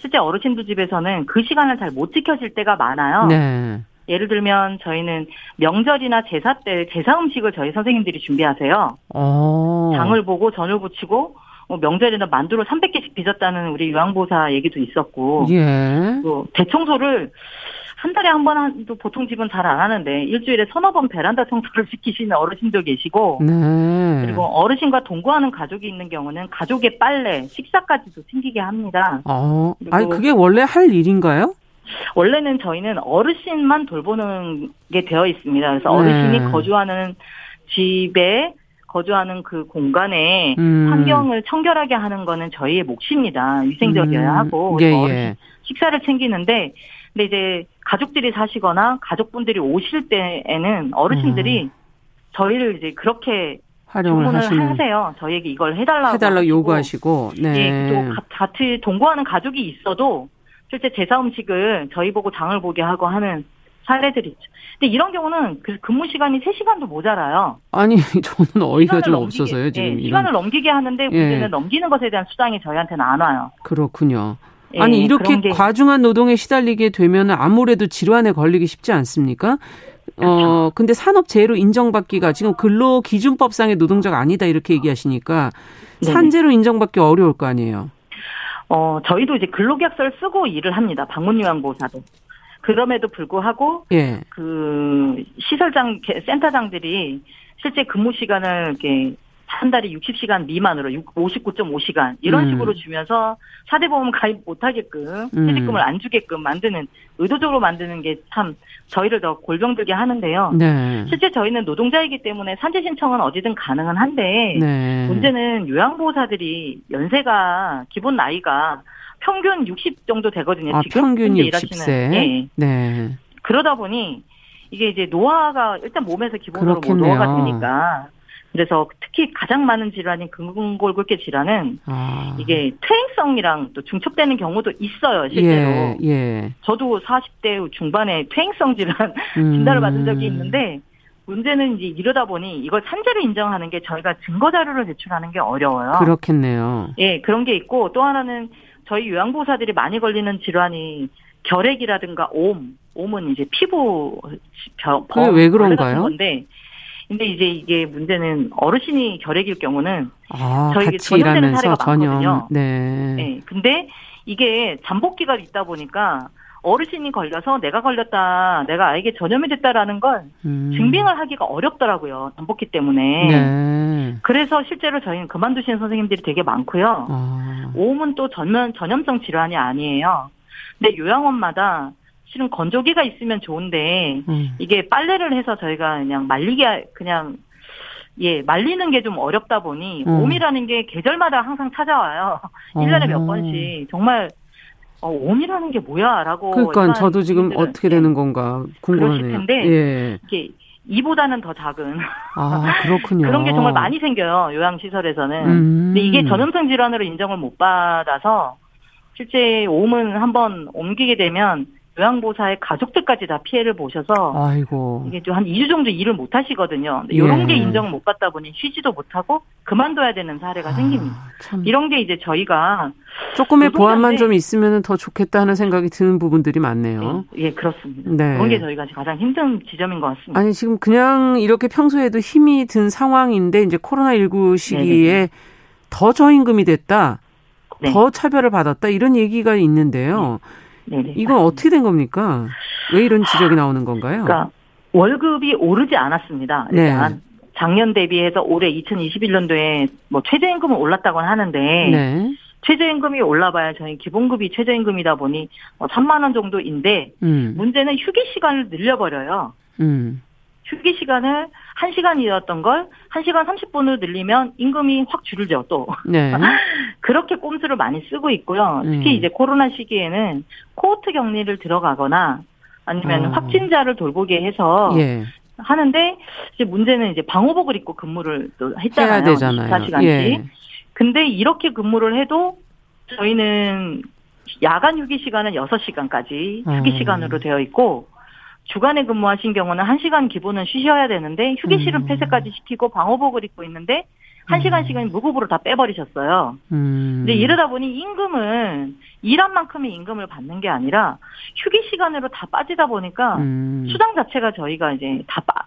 실제 어르신들 집에서는 그 시간을 잘 못 지켜질 때가 많아요. 네. 예를 들면 저희는 명절이나 제사 때 제사 음식을 저희 선생님들이 준비하세요. 오. 어. 장을 보고 전을 붙이고 뭐 명절에는 만두를 300개씩 빚었다는 우리 유황보사 얘기도 있었고, 예. 또 대청소를 한 달에 한 번도 보통 집은 잘 안 하는데 일주일에 서너 번 베란다 청소를 시키시는 어르신도 계시고 네. 그리고 어르신과 동거하는 가족이 있는 경우는 가족의 빨래, 식사까지도 챙기게 합니다. 어, 아니 그게 원래 할 일인가요? 원래는 저희는 어르신만 돌보는 게 되어 있습니다. 그래서 어르신이 네. 거주하는 집에 거주하는 그 공간에 음. 환경을 청결하게 하는 거는 저희의 몫입니다. 위생적이어야 음. 하고 예, 예. 식사를 챙기는데 근데 이제 가족들이 사시거나 가족분들이 오실 때에는 어르신들이 음. 저희를 이제 그렇게 활용을. 하세요. 저희에게 이걸 해달라고 해달라 요구하시고 네. 예, 또 같이 동거하는 가족이 있어도 실제 제사 음식을 저희 보고 장을 보게 하고 하는 사례들이 있죠. 근데 이런 경우는 그 근무 시간이 3시간도 모자라요. 아니, 저는 어이가 좀 넘기게, 없어서요, 지금. 예, 시간을 넘기게 하는데 문제는 예. 넘기는 것에 대한 수당이 저희한테는 안 와요. 그렇군요. 예, 아니 이렇게 과중한 노동에 시달리게 되면 아무래도 질환에 걸리기 쉽지 않습니까? 어, 그렇죠. 어 근데 산업재해로 인정받기가 지금 근로기준법상의 노동자가 아니다 이렇게 얘기하시니까 산재로 인정받기 어려울 거 아니에요. 어 저희도 이제 근로계약서를 쓰고 일을 합니다. 방문요양보호사도. 그럼에도 불구하고 예. 그 시설장 센터장들이 실제 근무 시간을 이렇게 한 달에 60시간 미만으로 59.5시간 이런 음. 식으로 주면서 사대보험 가입 못하게끔 음. 퇴직금을 안 주게끔 만드는 의도적으로 만드는 게 참 저희를 더 골병들게 하는데요. 네. 실제 저희는 노동자이기 때문에 산재 신청은 어디든 가능은 한데 네. 문제는 요양보호사들이 연세가 기본 나이가 평균 60 정도 되거든요. 아, 지금 평균 60세. 네. 네. 그러다 보니 이게 이제 노화가 일단 몸에서 기본으로 뭐 노화가 되니까 그래서 특히 가장 많은 질환인 근골골계 질환은 아. 이게 퇴행성이랑 또 중첩되는 경우도 있어요 실제로. 예, 예. 저도 40대 중반에 퇴행성 질환 음. 진단을 받은 적이 있는데 문제는 이제 이러다 보니 이걸 산재로 인정하는 게 저희가 증거 자료를 제출하는 게 어려워요. 그렇겠네요. 예, 그런 게 있고 또 하나는 저희 요양보호사들이 많이 걸리는 질환이 결핵이라든가 옴, 옴은 이제 피부 병, 왜 그런가요? 건데 근데 이제 이게 문제는 어르신이 결핵일 경우는 아, 저희 전염되는 사례가 전염. 많거든요. 네. 네. 근데 이게 잠복기가 있다 보니까 어르신이 걸려서 내가 걸렸다, 내가 아이에게 전염이 됐다라는 걸 음. 증빙을 하기가 어렵더라고요. 잠복기 때문에. 네. 그래서 실제로 저희는 그만두시는 선생님들이 되게 많고요. 아. 오음은 또 전면 전염성 질환이 아니에요. 근데 요양원마다 실은 건조기가 있으면 좋은데 음. 이게 빨래를 해서 저희가 그냥 말리게 그냥 예 말리는 게 좀 어렵다 보니 음. 옴이라는 게 계절마다 항상 찾아와요. 1년에 몇 어. 번씩 정말 어, 옴이라는 게 뭐야라고 그러니까 저도 지금 어떻게 되는 건가 궁금하네요. 그러실 텐데 예. 이게 이보다는 더 작은 아 그렇군요. 그런 게 정말 많이 생겨요 요양 시설에서는. 음. 근데 이게 전염성 질환으로 인정을 못 받아서 실제 옴은 한번 옮기게 되면 요양보호사의 가족들까지 다 피해를 보셔서 아이고. 이게 좀 한 2주 정도 일을 못 하시거든요. 예. 이런 게 인정을 못 받다 보니 쉬지도 못하고 그만둬야 되는 사례가 아, 생깁니다. 참. 이런 게 이제 저희가 조금의 보완만 좀 있으면 더 좋겠다 하는 생각이 드는 부분들이 많네요. 예, 예 그렇습니다. 네. 그런 게 저희가 가장 힘든 지점인 것 같습니다. 아니 지금 그냥 이렇게 평소에도 힘이 든 상황인데 이제 코로나 19 시기에 네네. 더 저임금이 됐다. 네. 더 차별을 받았다 이런 얘기가 있는데요. 네. 네네. 이건 어떻게 된 겁니까? 왜 이런 지적이 나오는 건가요? 그러니까 월급이 오르지 않았습니다. 일단 네. 작년 대비해서 올해 2021년도에 뭐 최저임금은 올랐다고는 하는데 네. 최저임금이 올라봐야 저희 기본급이 최저임금이다 보니 뭐 3만 원 정도인데 음. 문제는 휴게 시간을 늘려버려요. 음. 휴게 시간을 1시간이었던 걸 1시간 30분으로 늘리면 임금이 확 줄죠, 또. 네. 그렇게 꼼수를 많이 쓰고 있고요. 특히 음. 이제 코로나 시기에는 코호트 격리를 들어가거나 아니면 어. 확진자를 돌보게 해서 예. 하는데 이제 문제는 이제 방호복을 입고 근무를 또 했잖아요. 해야 되잖아요. 24시간씩. 예. 근데 이렇게 근무를 해도 저희는 야간 휴게 시간은 6시간까지 휴게 어. 시간으로 되어 있고 주간에 근무하신 경우는 1시간 기본은 쉬셔야 되는데 휴게실은 음. 폐쇄까지 시키고 방호복을 입고 있는데 1시간씩은 음. 무급으로 다 빼버리셨어요. 음. 근데 이러다 보니 임금은 일한 만큼의 임금을 받는 게 아니라 휴게 시간으로 다 빠지다 보니까 음. 수당 자체가 저희가 이제 다 빠,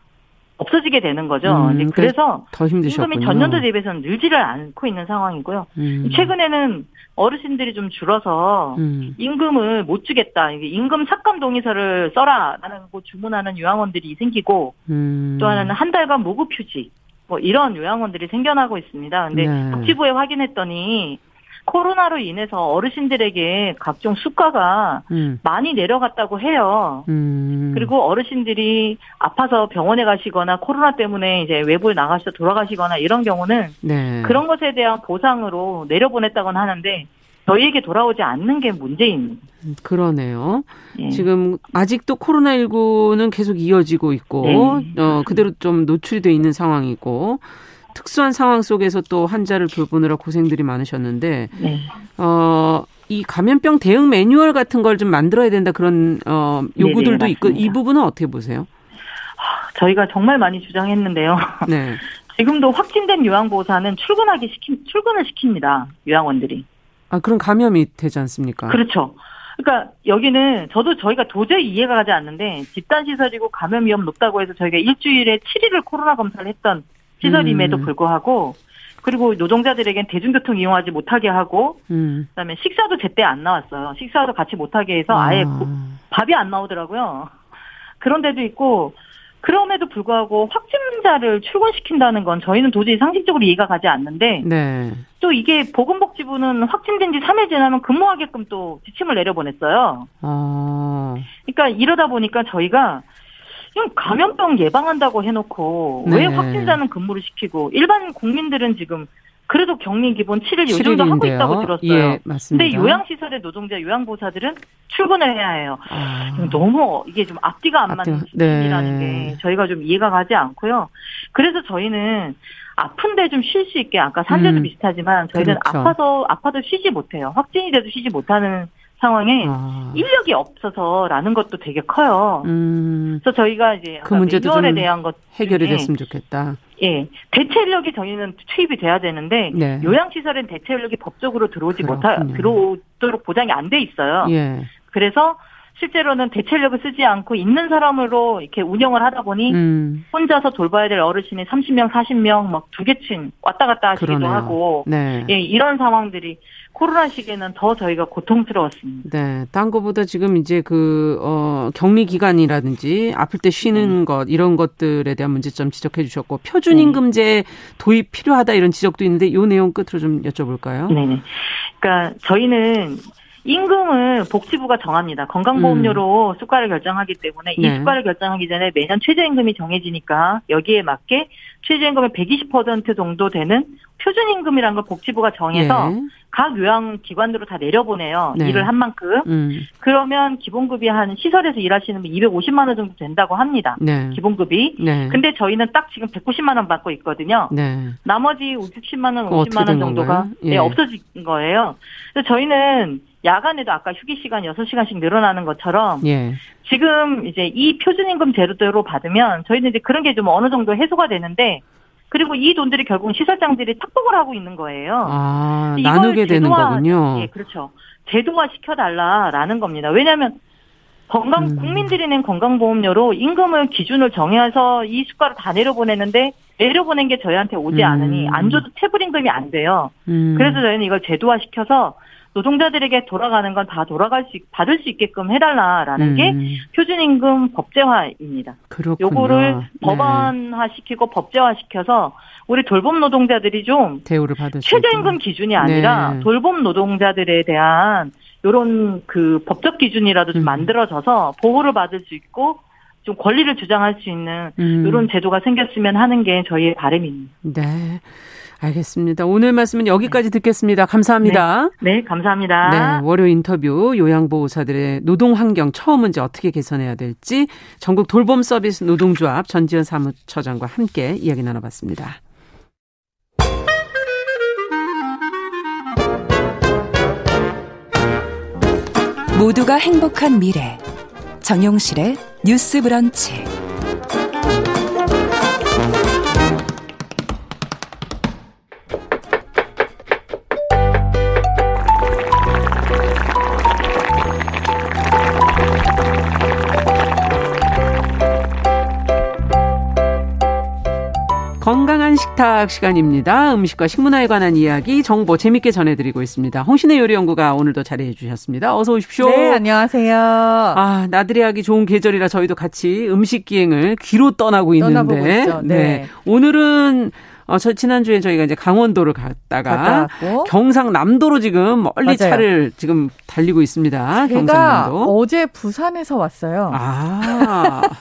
없어지게 되는 거죠. 음, 그래서 더 힘드셨군요. 임금이 전년도 대비해서는 늘지를 않고 있는 상황이고요. 음. 최근에는 어르신들이 좀 줄어서 음. 임금을 못 주겠다. 임금 삭감 동의서를 써라라는 거 주문하는 요양원들이 생기고 음. 또 하나는 한 달간 모급 휴직 뭐 이런 요양원들이 생겨나고 있습니다. 근데 네. 복지부에 확인했더니 코로나로 인해서 어르신들에게 각종 수가가 음. 많이 내려갔다고 해요. 음. 그리고 어르신들이 아파서 병원에 가시거나 코로나 때문에 이제 외부에 나가셔서 돌아가시거나 이런 경우는 네. 그런 것에 대한 보상으로 내려보냈다고는 하는데 저희에게 돌아오지 않는 게 문제입니다. 그러네요. 예. 지금 아직도 코로나19는 계속 이어지고 있고, 네. 어, 그대로 좀 노출이 돼 있는 상황이고, 특수한 상황 속에서 또 환자를 돌보느라 고생들이 많으셨는데 네. 어, 이 감염병 대응 매뉴얼 같은 걸 좀 만들어야 된다 그런 어, 요구들도 네네, 있고 이 부분은 어떻게 보세요? 저희가 정말 많이 주장했는데요. 네. 지금도 확진된 요양보호사는 출근하기 시키 출근을 시킵니다. 요양원들이. 아, 그럼 감염이 되지 않습니까? 그렇죠. 그러니까 여기는 저도 저희가 도저히 이해가 가지 않는데 집단 시설이고 감염 위험 높다고 해서 저희가 일주일에 7일을 코로나 검사를 했던 시설임에도 음. 불구하고 그리고 노동자들에겐 대중교통 이용하지 못하게 하고 음. 그다음에 식사도 제때 안 나왔어요. 식사도 같이 못하게 해서 아예 아. 밥이 안 나오더라고요. 그런 데도 있고 그럼에도 불구하고 확진자를 출근시킨다는 건 저희는 도저히 상식적으로 이해가 가지 않는데 네. 또 이게 보건복지부는 확진된 지 3일 지나면 근무하게끔 또 지침을 내려보냈어요. 아. 그러니까 이러다 보니까 저희가 그냥 감염병 예방한다고 해놓고 네. 왜 확진자는 근무를 시키고 일반 국민들은 지금 그래도 격리 기본 7일 요 정도 하고 있다고 들었어요. 예, 맞습니다. 근데 요양시설의 노동자, 요양보사들은 출근을 해야 해요. 아. 너무 이게 좀 앞뒤가 안 맞는 시스템이라는 네. 게 저희가 좀 이해가 가지 않고요. 그래서 저희는 아픈데 좀 쉴 수 있게 아까 산재도 음. 비슷하지만 저희는 그렇죠. 아파서 아파도 쉬지 못해요. 확진이 돼도 쉬지 못하는 상황에 아. 인력이 없어서라는 것도 되게 커요. 음. 그래서 저희가 이제 그 문제도 좀 대한 것 해결이 됐으면 좋겠다. 예, 대체 인력이 저희는 투입이 돼야 되는데 네. 요양시설엔 대체 인력이 법적으로 들어오지 못하 들어오도록 보장이 안 돼 있어요. 예. 그래서 실제로는 대체력을 쓰지 않고 있는 사람으로 이렇게 운영을 하다 보니 음. 혼자서 돌봐야 될 어르신이 30명, 40명 막 두 개친 왔다 갔다 하시기도 그러네요. 하고 네. 예, 이런 상황들이 코로나 시기에는 더 저희가 고통스러웠습니다. 네. 딴 거보다 지금 이제 그, 어, 격리 기간이라든지 아플 때 쉬는 네. 것, 이런 것들에 대한 문제점 지적해 주셨고, 표준임금제 네. 도입 필요하다 이런 지적도 있는데, 요 내용 끝으로 좀 여쭤볼까요? 네네. 그러니까 저희는 임금을 복지부가 정합니다. 건강보험료로 음. 수가를 결정하기 때문에 네. 이 수가를 결정하기 전에 매년 최저임금이 정해지니까 여기에 맞게 최저임금의 120% 정도 되는 표준임금이라는 걸 복지부가 정해서 예. 각 요양기관으로 다 내려보내요. 네. 일을 한 만큼. 음. 그러면 기본급이 한 시설에서 일하시는 분 250만 원 정도 된다고 합니다. 네. 기본급이. 네. 근데 저희는 딱 지금 190만 원 받고 있거든요. 네. 나머지 60만 원, 50만 원 정도가 예. 네, 없어진 거예요. 그래서 저희는 야간에도 아까 휴게 시간 6시간씩 늘어나는 것처럼 예. 지금 이제 이 표준임금 제로대로 받으면 저희는 이제 그런 게 좀 어느 정도 해소가 되는데 그리고 이 돈들이 결국은 시설장들이 탁복을 하고 있는 거예요. 아, 나누게 되는 거군요. 예, 그렇죠. 제도화 시켜달라라는 겁니다. 왜냐하면 건강 음. 국민들이 낸 건강보험료로 임금을 기준을 정해서 이 수가를 다 내려보내는데 내려보낸 게 저희한테 오지 음. 않으니 안 줘도 체불임금이 안 돼요. 음. 그래서 저희는 이걸 제도화 시켜서 노동자들에게 돌아가는 건 다 돌아갈 수 받을 수 있게끔 해달라라는 음. 게 표준임금 법제화입니다. 그렇군요. 요거를 네. 법안화 시키고 법제화 시켜서 우리 돌봄 노동자들이 좀 대우를 받을 최저임금 기준이 아니라 네. 돌봄 노동자들에 대한 요런 그 법적 기준이라도 좀 음. 만들어져서 보호를 받을 수 있고 좀 권리를 주장할 수 있는 음. 이런 제도가 생겼으면 하는 게 저희의 바람입니다. 네. 알겠습니다. 오늘 말씀은 여기까지 듣겠습니다. 감사합니다. 네, 네 감사합니다. 네, 월요 인터뷰 요양보호사들의 노동 환경 처음 은제 어떻게 개선해야 될지 전국 돌봄 서비스 노동조합 전지현 사무처장과 함께 이야기 나눠봤습니다. 모두가 행복한 미래 정용실의 뉴스 브런치 건강한 식탁 시간입니다. 음식과 식문화에 관한 이야기, 정보 재밌게 전해드리고 있습니다. 홍신의 요리연구가 오늘도 자리해 주셨습니다. 어서 오십시오. 네, 안녕하세요. 아, 나들이 하기 좋은 계절이라 저희도 같이 음식 기행을 귀로 떠나고 있는데. 떠나보고 있죠. 네. 네. 오늘은 어, 저 지난주에 저희가 이제 강원도를 갔다가 경상남도로 지금 멀리 맞아요. 차를 지금 달리고 있습니다. 제가 경상남도. 어제 부산에서 왔어요. 아.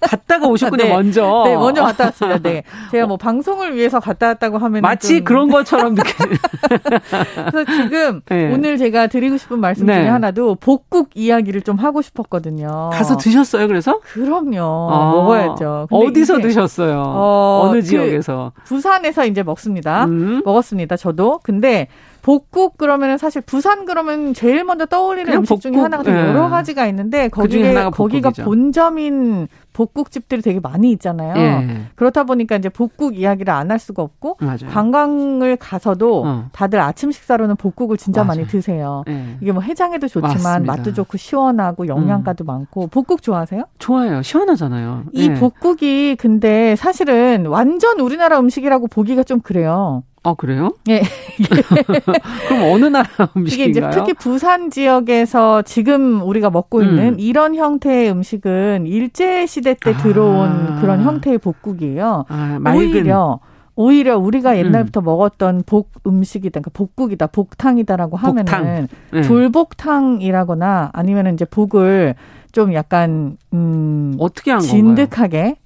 갔다가 오셨군요, 네. 먼저. 네, 먼저 갔다 왔습니다. 네. 제가 뭐 방송을 위해서 갔다 왔다고 하면 마치 좀... 그런 것처럼 느껴 그래서 지금 네. 오늘 제가 드리고 싶은 말씀 중에 네. 하나도 복국 이야기를 좀 하고 싶었거든요. 가서 드셨어요, 그래서? 그럼요. 아. 먹어야죠. 어디서 드셨어요? 어, 느 그 지역에서? 그 부산에서 이제 먹습니다. 음. 먹었습니다, 저도. 근데 복국 그러면은 사실 부산 그러면 제일 먼저 떠올리는 음식 복국, 중에 하나가 네. 여러 가지가 있는데 그 거기에 거기가 본점인 복국집들이 되게 많이 있잖아요. 예. 그렇다 보니까 이제 복국 이야기를 안 할 수가 없고 맞아요. 관광을 가서도 어. 다들 아침 식사로는 복국을 진짜 맞아요. 많이 드세요. 예. 이게 뭐 해장에도 좋지만 맞습니다. 맛도 좋고 시원하고 영양가도 음. 많고 복국 좋아하세요? 좋아요. 시원하잖아요. 이 예. 복국이 근데 사실은 완전 우리나라 음식이라고 보기가 좀 그래요. 아 그래요? 예. 그럼 어느 나라 음식인가요? 이게 이제 특히 부산 지역에서 지금 우리가 먹고 음. 있는 이런 형태의 음식은 일제 시대 때 들어온 아. 그런 형태의 복국이에요. 아, 오히려 오히려 우리가 옛날부터 음. 먹었던 복 음식이다, 그러니까 복국이다, 복탕이다라고 하면은 복탕. 네. 졸복탕이라거나 아니면은 이제 복을 좀 약간 음 어떻게 한 진득하게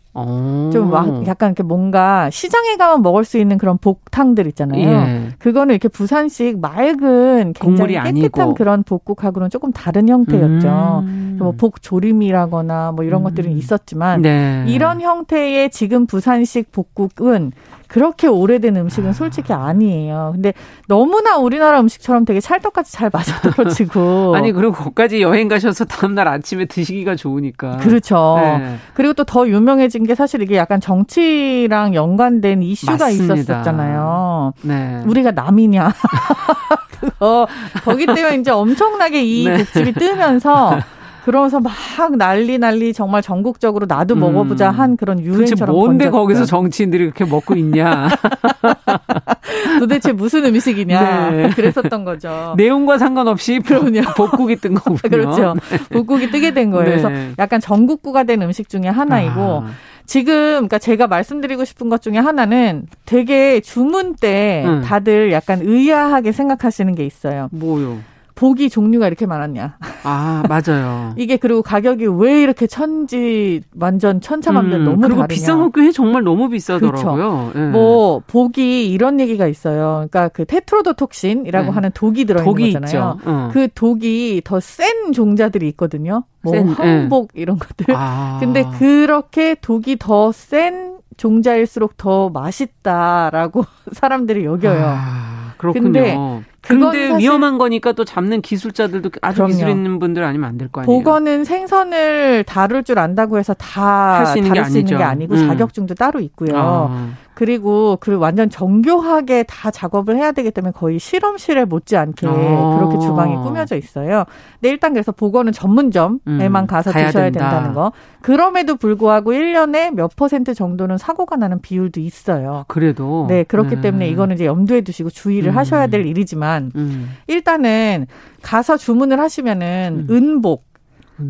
좀 막 약간 이렇게 뭔가 시장에 가면 먹을 수 있는 그런 복탕들 있잖아요. 예. 그거는 이렇게 부산식 맑은 굉장히 깨끗한 아니고. 그런 복국하고는 조금 다른 형태였죠. 음. 뭐 복조림이라거나 뭐 이런 음. 것들은 있었지만 네. 이런 형태의 지금 부산식 복국은 그렇게 오래된 음식은 솔직히 아니에요. 근데 너무나 우리나라 음식처럼 되게 찰떡같이 잘 맞아 떨어지고. 아니, 그리고 거기까지 여행 가셔서 다음날 아침에 드시기가 좋으니까. 그렇죠. 네. 그리고 또 더 유명해진 게 사실 이게 약간 정치랑 연관된 이슈가 맞습니다. 있었었잖아요. 네. 우리가 남이냐. 그거, 거기 때문에 이제 엄청나게 이 네. 집이 뜨면서 그러면서 막 난리 난리 정말 전국적으로 나도 음. 먹어보자 한 그런 유행처럼 뭔데 번졌고요. 거기서 정치인들이 그렇게 먹고 있냐. 도대체 무슨 음식이냐. 네. 그랬었던 거죠. 내용과 상관없이 그럼요. 복국이 뜬 거군요. 그렇죠. 네. 복국이 뜨게 된 거예요. 네. 그래서 약간 전국구가 된 음식 중에 하나이고 아. 지금 그러니까 제가 말씀드리고 싶은 것 중에 하나는 되게 주문 때 음. 다들 약간 의아하게 생각하시는 게 있어요. 뭐요? 복이 종류가 이렇게 많았냐. 아, 맞아요. 이게 그리고 가격이 왜 이렇게 천지 완전 천차만별 음, 너무 그리고 다르냐. 비싼 것도 정말 너무 비싸더라고요. 그렇죠. 네. 뭐 복이 이런 얘기가 있어요. 그러니까 그 테트로도톡신이라고 네. 하는 독이 들어 있는 거잖아요. 어. 그 독이 더 센 종자들이 있거든요. 뭐 센, 항복 네. 이런 것들. 아. 근데 그렇게 독이 더센 종자일수록 더 맛있다라고 사람들이 여겨요. 아, 그렇군요. 근데 근데 위험한 거니까 또 잡는 기술자들도 아주 그럼요. 기술 있는 분들 아니면 안 될 거 아니에요. 복어는 생선을 다룰 줄 안다고 해서 다할수 있는, 게, 수 있는 게 아니고 음. 자격증도 따로 있고요. 아. 그리고 그 완전 정교하게 다 작업을 해야 되기 때문에 거의 실험실에 못지않게 아. 그렇게 주방이 꾸며져 있어요. 근데 일단 그래서 복어는 전문점에만 음. 가서 드셔야 된다. 된다는 거. 그럼에도 불구하고 1년에 몇 퍼센트 정도는 사고가 나는 비율도 있어요. 그래도 네, 그렇기 음. 때문에 이거는 이제 염두에 두시고 주의를 음. 하셔야 될 일이지만 음. 일단은 가서 주문을 하시면은 음. 은복,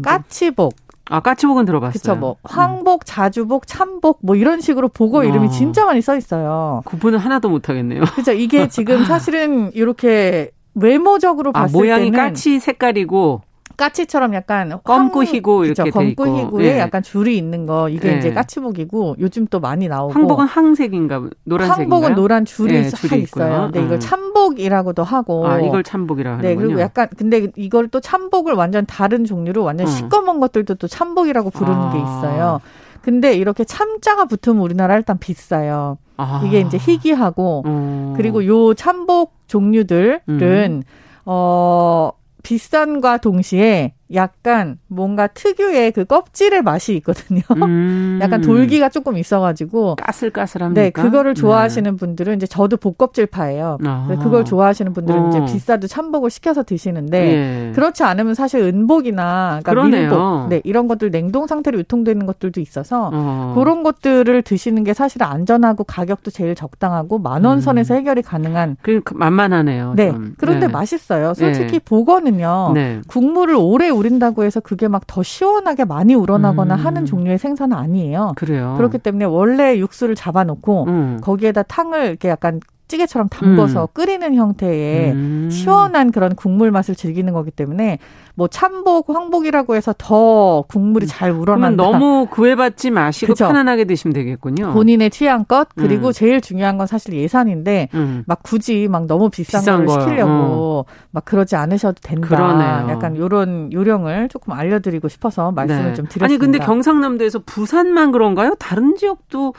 까치복 아, 까치복은 들어봤어요. 그쵸, 뭐, 황복, 자주복, 참복, 뭐 이런 식으로 보고 어. 이름이 진짜 많이 써 있어요. 구분은 하나도 못 하겠네요. 그죠. 이게 지금 사실은 이렇게 외모적으로 아, 봤을 모양이 때는. 까치 색깔이고. 까치처럼 약간 검고 희고 이렇게 그쵸, 희고에 네. 약간 줄이 있는 거 이게 네. 이제 까치복이고 요즘 또 많이 나오고 황복은 항색인가 노란색인가 황복은 노란 줄이 네, 줄이 있어요. 네, 이걸 음. 참복이라고도 하고 아 이걸 참복이라 하는군요. 네, 그리고 약간 근데 이걸 또 참복을 완전 다른 종류로 완전 음. 시꺼먼 것들도 또 참복이라고 부르는 아. 게 있어요. 근데 이렇게 참자가 붙으면 우리나라 일단 비싸요. 아. 이게 이제 희귀하고 음. 그리고 요 참복 종류들은 음. 어 비싼과 동시에 약간 뭔가 특유의 그 껍질의 맛이 있거든요. 음. 약간 돌기가 조금 있어가지고 까슬까슬합니까? 네, 그거를 네. 좋아하시는 네. 분들은 이제 저도 복껍질파예요. 그걸 좋아하시는 분들은 어. 이제 비싸도 참복을 시켜서 드시는데 예. 그렇지 않으면 사실 은복이나 그러니까 밀복, 네 이런 것들 냉동 상태로 유통되는 것들도 있어서 어. 그런 것들을 드시는 게 사실 안전하고 가격도 제일 적당하고 만 원 선에서 음. 해결이 가능한. 그 만만하네요. 네. 좀. 그런데 네. 맛있어요. 솔직히 네. 복어는요. 네. 국물을 오래 우 린다고 해서 그게 막 더 시원하게 많이 우러나거나 음. 하는 종류의 생선은 아니에요. 그래요. 그렇기 때문에 원래 육수를 잡아놓고 음. 거기에다 탕을 이렇게 약간 찌개처럼 담궈서 음. 끓이는 형태의 음. 시원한 그런 국물 맛을 즐기는 거기 때문에 뭐 참복, 황복이라고 해서 더 국물이 잘 우러난다. 너무 구애받지 마시고 그쵸? 편안하게 드시면 되겠군요. 본인의 취향껏 그리고 음. 제일 중요한 건 사실 예산인데 음. 막 굳이 막 너무 비싼, 비싼 걸 시키려고 어. 막 그러지 않으셔도 된다. 그러네요. 약간 요런 요령을 조금 알려드리고 싶어서 말씀을 네. 좀 드렸습니다. 아니 근데 경상남도에서 부산만 그런가요? 다른 지역도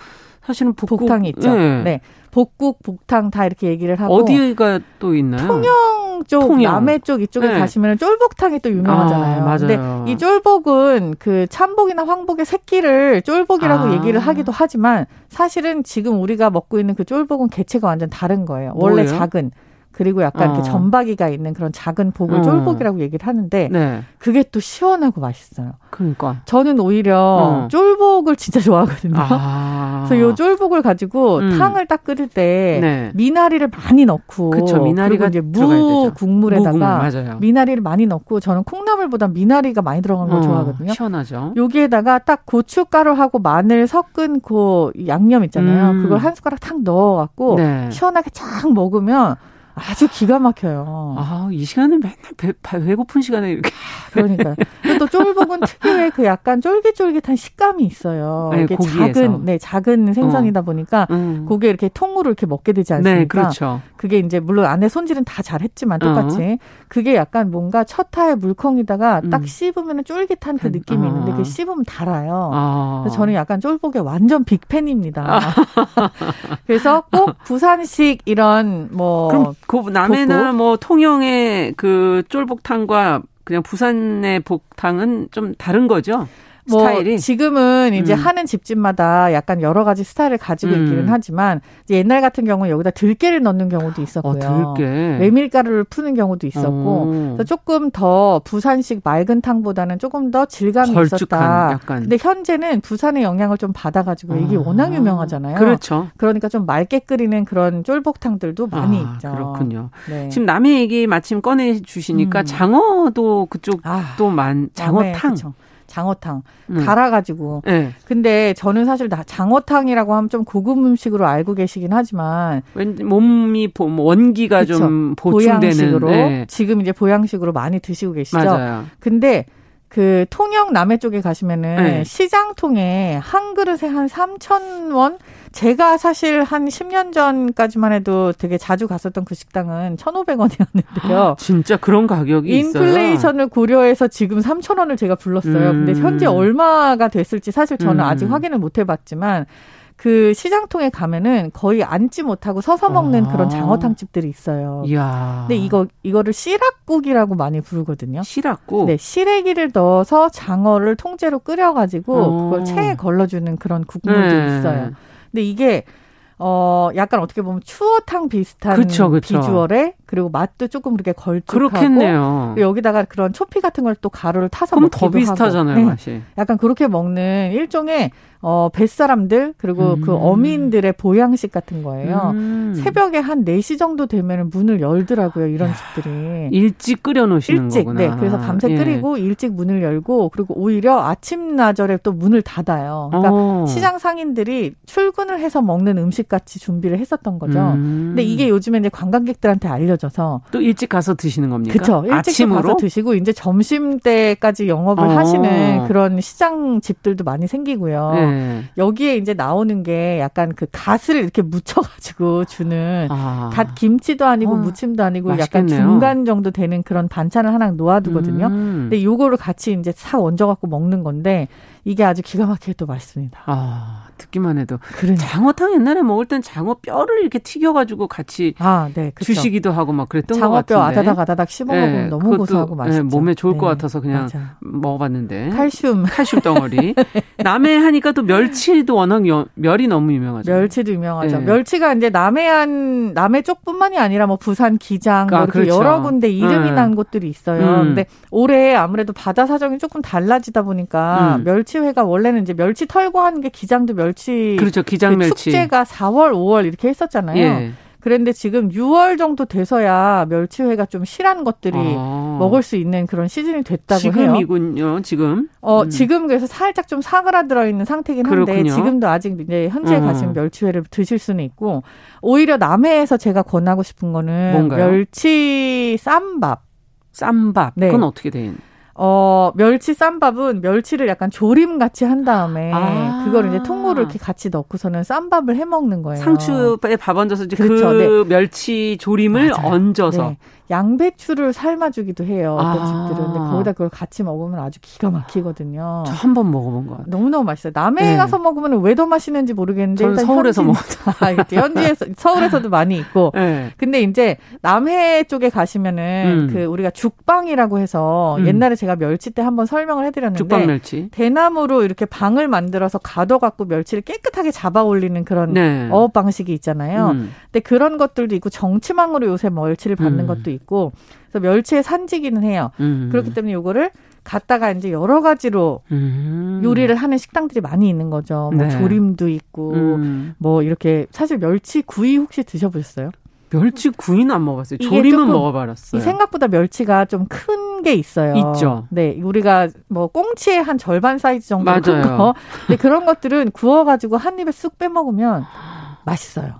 사실은 복국, 복탕이 있죠. 네. 네. 복국, 복탕 다 이렇게 얘기를 하고 어디가 또 있나요? 통영 쪽, 통영. 남해 쪽 이쪽에 네. 가시면 쫄복탕이 또 유명하잖아요. 아, 맞아요. 근데 이 쫄복은 그 참복이나 황복의 새끼를 쫄복이라고 아. 얘기를 하기도 하지만 사실은 지금 우리가 먹고 있는 그 쫄복은 개체가 완전 다른 거예요. 원래 뭐예요? 작은 그리고 약간 어. 이렇게 점박이가 있는 그런 작은 복을 어. 쫄복이라고 얘기를 하는데 네. 그게 또 시원하고 맛있어요. 그러니까 저는 오히려 어. 쫄복을 진짜 좋아하거든요. 아. 그래서 요 쫄복을 가지고 음. 탕을 딱 끓일 때 네. 미나리를 많이 넣고 그쵸, 미나리가 이제 무 국물에다가 미나리를 많이 넣고 저는 콩나물보다 미나리가 많이 들어간 걸 어, 좋아하거든요. 시원하죠. 여기에다가 딱 고춧가루하고 마늘 섞은 그 양념 있잖아요. 음. 그걸 한 숟가락 탁 넣어갖고 네. 시원하게 쫙 먹으면 아주 기가 막혀요. 아, 이 시간에 맨날 배, 배고픈 시간에 이렇게. 그러니까. 또 쫄복은 특유의 그 약간 쫄깃쫄깃한 식감이 있어요. 네, 이게 고기에서. 작은, 네, 작은 생선이다 어. 보니까 음. 고게 이렇게 통으로 이렇게 먹게 되지 네, 않습니까? 네, 그렇죠. 그게 이제 물론 안에 손질은 다 잘했지만 똑같이 어. 그게 약간 뭔가 첫타의 물컹이다가 음. 딱 씹으면 쫄깃한 그 느낌이 어. 있는데 그 씹으면 달아요. 어. 그래서 저는 약간 쫄복의 완전 빅팬입니다. 그래서 꼭 부산식 이런 뭐그 남해나 복고. 뭐 통영의 그 쫄복탕과 그냥 부산의 복탕은 좀 다른 거죠? 뭐 스타일이 지금은 이제 음. 하는 집집마다 약간 여러 가지 스타일을 가지고 음. 있기는 하지만 옛날 같은 경우는 여기다 들깨를 넣는 경우도 있었고요. 어, 들깨. 메밀가루를 푸는 경우도 있었고 그래서 조금 더 부산식 맑은 탕보다는 조금 더 질감이 걸쭉한, 있었다. 약간. 근데 현재는 부산의 영향을 좀 받아가지고 이게 아. 워낙 유명하잖아요. 그렇죠. 그러니까 좀 맑게 끓이는 그런 쫄복탕들도 많이 아, 있죠. 그렇군요. 네. 지금 남해 얘기 마침 꺼내 주시니까 음. 장어도 그쪽도 아, 많 장어탕. 남해, 장어탕 음. 갈아가지고. 네. 근데 저는 사실 장어탕이라고 하면 좀 고급 음식으로 알고 계시긴 하지만 왠 몸이 뭐 원기가 그쵸. 좀 보충되는 보양식으로 네. 지금 이제 보양식으로 많이 드시고 계시죠. 맞아요. 근데 그 통영 남해 쪽에 가시면은 네. 시장 통에 한 그릇에 한 3천 원 제가 사실 한 10년 전까지만 해도 되게 자주 갔었던 그 식당은 1,500원이었는데요. 아, 진짜 그런 가격이 인플레이션을 고려해서 지금 3,000원을 제가 불렀어요. 음. 근데 현재 얼마가 됐을지 사실 저는 음. 아직 확인을 못 해봤지만 그 시장통에 가면은 거의 앉지 못하고 서서 먹는 아. 그런 장어탕 집들이 있어요. 이야. 근데 이거 이거를 시락국이라고 많이 부르거든요. 시락국. 네, 시래기를 넣어서 장어를 통째로 끓여 가지고 그걸 체에 걸러주는 그런 국물도 네. 있어요. 근데 이게 어 약간 어떻게 보면 추어탕 비슷한 그쵸, 그쵸. 비주얼에 그리고 맛도 조금 그렇게 걸쭉하고 그렇겠네요. 여기다가 그런 초피 같은 걸 또 가루를 타서 그럼 더 비슷하잖아요, 하고. 맛이. 약간 그렇게 먹는 일종의 어, 뱃사람들, 그리고 그 음. 그 어민들의 보양식 같은 거예요. 음. 새벽에 한 4시 정도 되면 문을 열더라고요, 이런 집들이. 일찍 끓여 놓으시는 일찍, 거구나. 네. 그래서 밤새 예. 끓이고 일찍 문을 열고, 그리고 오히려 아침 나절에 또 문을 닫아요. 그러니까 오. 시장 상인들이 출근을 해서 먹는 음식 같이 준비를 했었던 거죠. 음. 근데 이게 요즘에 이제 관광객들한테 알려 져서. 또 일찍 가서 드시는 겁니까? 그쵸. 일찍 아침으로? 가서 드시고, 이제 점심 때까지 영업을 어. 하시는 그런 시장 집들도 많이 생기고요. 예. 네. 여기에 이제 나오는 게 약간 그 갓을 이렇게 묻혀가지고 주는 아. 갓 김치도 아니고 어, 무침도 아니고 맛있겠네요. 약간 중간 정도 되는 그런 반찬을 하나 놓아두거든요. 음. 근데 요거를 같이 이제 싹 얹어갖고 먹는 건데 이게 아주 기가 막히게 또 맛있습니다. 아, 듣기만 해도. 그러네. 장어탕 옛날에 먹을 땐 장어 뼈를 이렇게 튀겨가지고 같이 아, 네, 주시기도 하고 막 그랬던 것 같은데. 장어뼈 아다닥 아다닥 씹어 먹으면 네, 너무 고소하고 맛있죠. 네, 몸에 좋을 네, 것 같아서 그냥 맞아. 먹어봤는데. 칼슘. 칼슘 덩어리. 남해 하니까 또 멸치도 워낙 여, 멸이 너무 유명하죠. 멸치도 유명하죠. 네. 멸치가 이제 남해안 남해 쪽뿐만이 아니라 뭐 부산 기장 뭐 아, 그렇죠. 여러 군데 이름이 네. 난 곳들이 있어요. 음. 근데 올해 아무래도 바다 사정이 조금 달라지다 보니까 음. 멸치회가 원래는 이제 멸치 털고 하는 게 기장도 멸치 그렇죠. 기장 그 멸치 축제가 4월, 5월 이렇게 했었잖아요. 예. 그런데 지금 6월 정도 돼서야 멸치회가 좀 실한 것들이 아. 먹을 수 있는 그런 시즌이 됐다고 지금이군요, 해요. 지금. 어, 음. 지금 그래서 살짝 좀 사그라들어 있는 상태긴 한데 그렇군요. 지금도 아직 이제 현지에 음. 가시면 멸치회를 드실 수는 있고 오히려 남해에서 제가 권하고 싶은 거는 뭔가요? 멸치 쌈밥. 쌈밥. 네. 그건 어떻게 돼 있는? 어, 멸치 쌈밥은 멸치를 약간 조림 같이 한 다음에 아. 그걸 이제 통으로 이렇게 같이 넣고서는 쌈밥을 해 먹는 거예요. 상추에 밥 얹어서 이제 그렇죠. 그 네. 멸치 조림을 맞아요. 얹어서 네. 양배추를 삶아주기도 해요. 어떤 아. 집들은. 근데 거기다 그걸 같이 먹으면 아주 기가 막히거든요. 저 한 번 먹어본 것 같아요. 너무너무 맛있어요. 남해에 네. 가서 먹으면 왜 더 맛있는지 모르겠는데. 일단 서울에서 먹었죠. 아, 현지에서, 서울에서도 많이 있고. 네. 근데 이제 남해 쪽에 가시면은 음. 그 우리가 죽방이라고 해서 음. 옛날에 제가 멸치 때 한번 설명을 해드렸는데. 죽방 멸치. 대나무로 이렇게 방을 만들어서 가둬갖고 멸치를 깨끗하게 잡아 올리는 그런 네. 어업 방식이 있잖아요. 음. 근데 그런 것들도 있고 정치망으로 요새 멸치를 받는 음. 것도 있고 그래서 멸치의 산지기는 해요. 음. 그렇기 때문에 요거를 갖다가 이제 여러 가지로 음. 요리를 하는 식당들이 많이 있는 거죠. 뭐 네. 조림도 있고 음. 뭐 이렇게 사실 멸치 구이 혹시 드셔보셨어요? 멸치 구이는 안 먹어봤어요. 조림은 먹어봤어요. 생각보다 멸치가 좀 큰 게 있어요. 있죠. 네, 우리가 뭐 꽁치의 한 절반 사이즈 정도 큰 거. 근데 그런 것들은 구워가지고 한 입에 쑥 빼먹으면 맛있어요.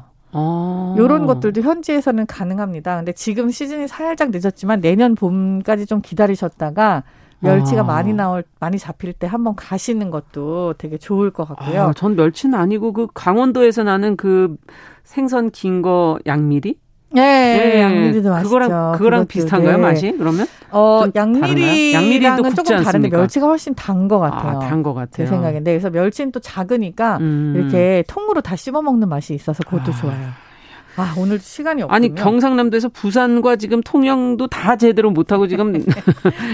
이런 아. 것들도 현지에서는 가능합니다. 근데 지금 시즌이 살짝 늦었지만 내년 봄까지 좀 기다리셨다가 멸치가 아. 많이 나올 많이 잡힐 때 한번 가시는 것도 되게 좋을 것 같고요. 아, 전 멸치는 아니고 그 강원도에서 나는 그 생선 긴 거 양미리 네, 네, 양미리도 맛있죠. 그거랑 그거랑 비슷한가요, 네. 맛이? 그러면? 어, 양미리랑은 조금 다른데 멸치가 훨씬 단 것 같아요. 아, 단것 같아요. 제 생각인데 그래서 멸치는 또 작으니까 음. 이렇게 통으로 다 씹어 먹는 맛이 있어서 그것도 아. 좋아요. 아, 오늘 시간이 없군요. 아니, 경상남도에서 부산과 지금 통영도 다 제대로 못하고 지금,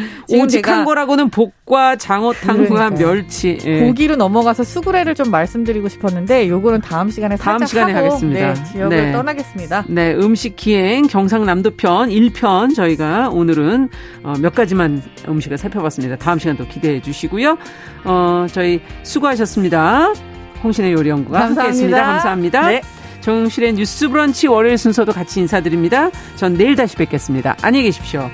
오직 한 거라고는 복과 장어탕과 멸치. 예. 고기로 넘어가서 수구레를 좀 말씀드리고 싶었는데 요거는 다음 시간에 다음 시간에 하고, 하겠습니다. 네, 지역을 네. 떠나겠습니다. 네, 음식 기행 경상남도 편 1편 저희가 오늘은 어, 몇 가지만 음식을 살펴봤습니다. 다음 시간도 기대해 주시고요. 어, 저희 수고하셨습니다. 홍신의 요리연구가 함께했습니다. 감사합니다. 네. 정실의 뉴스 브런치 월요일 순서도 같이 인사드립니다. 전 내일 다시 뵙겠습니다. 안녕히 계십시오.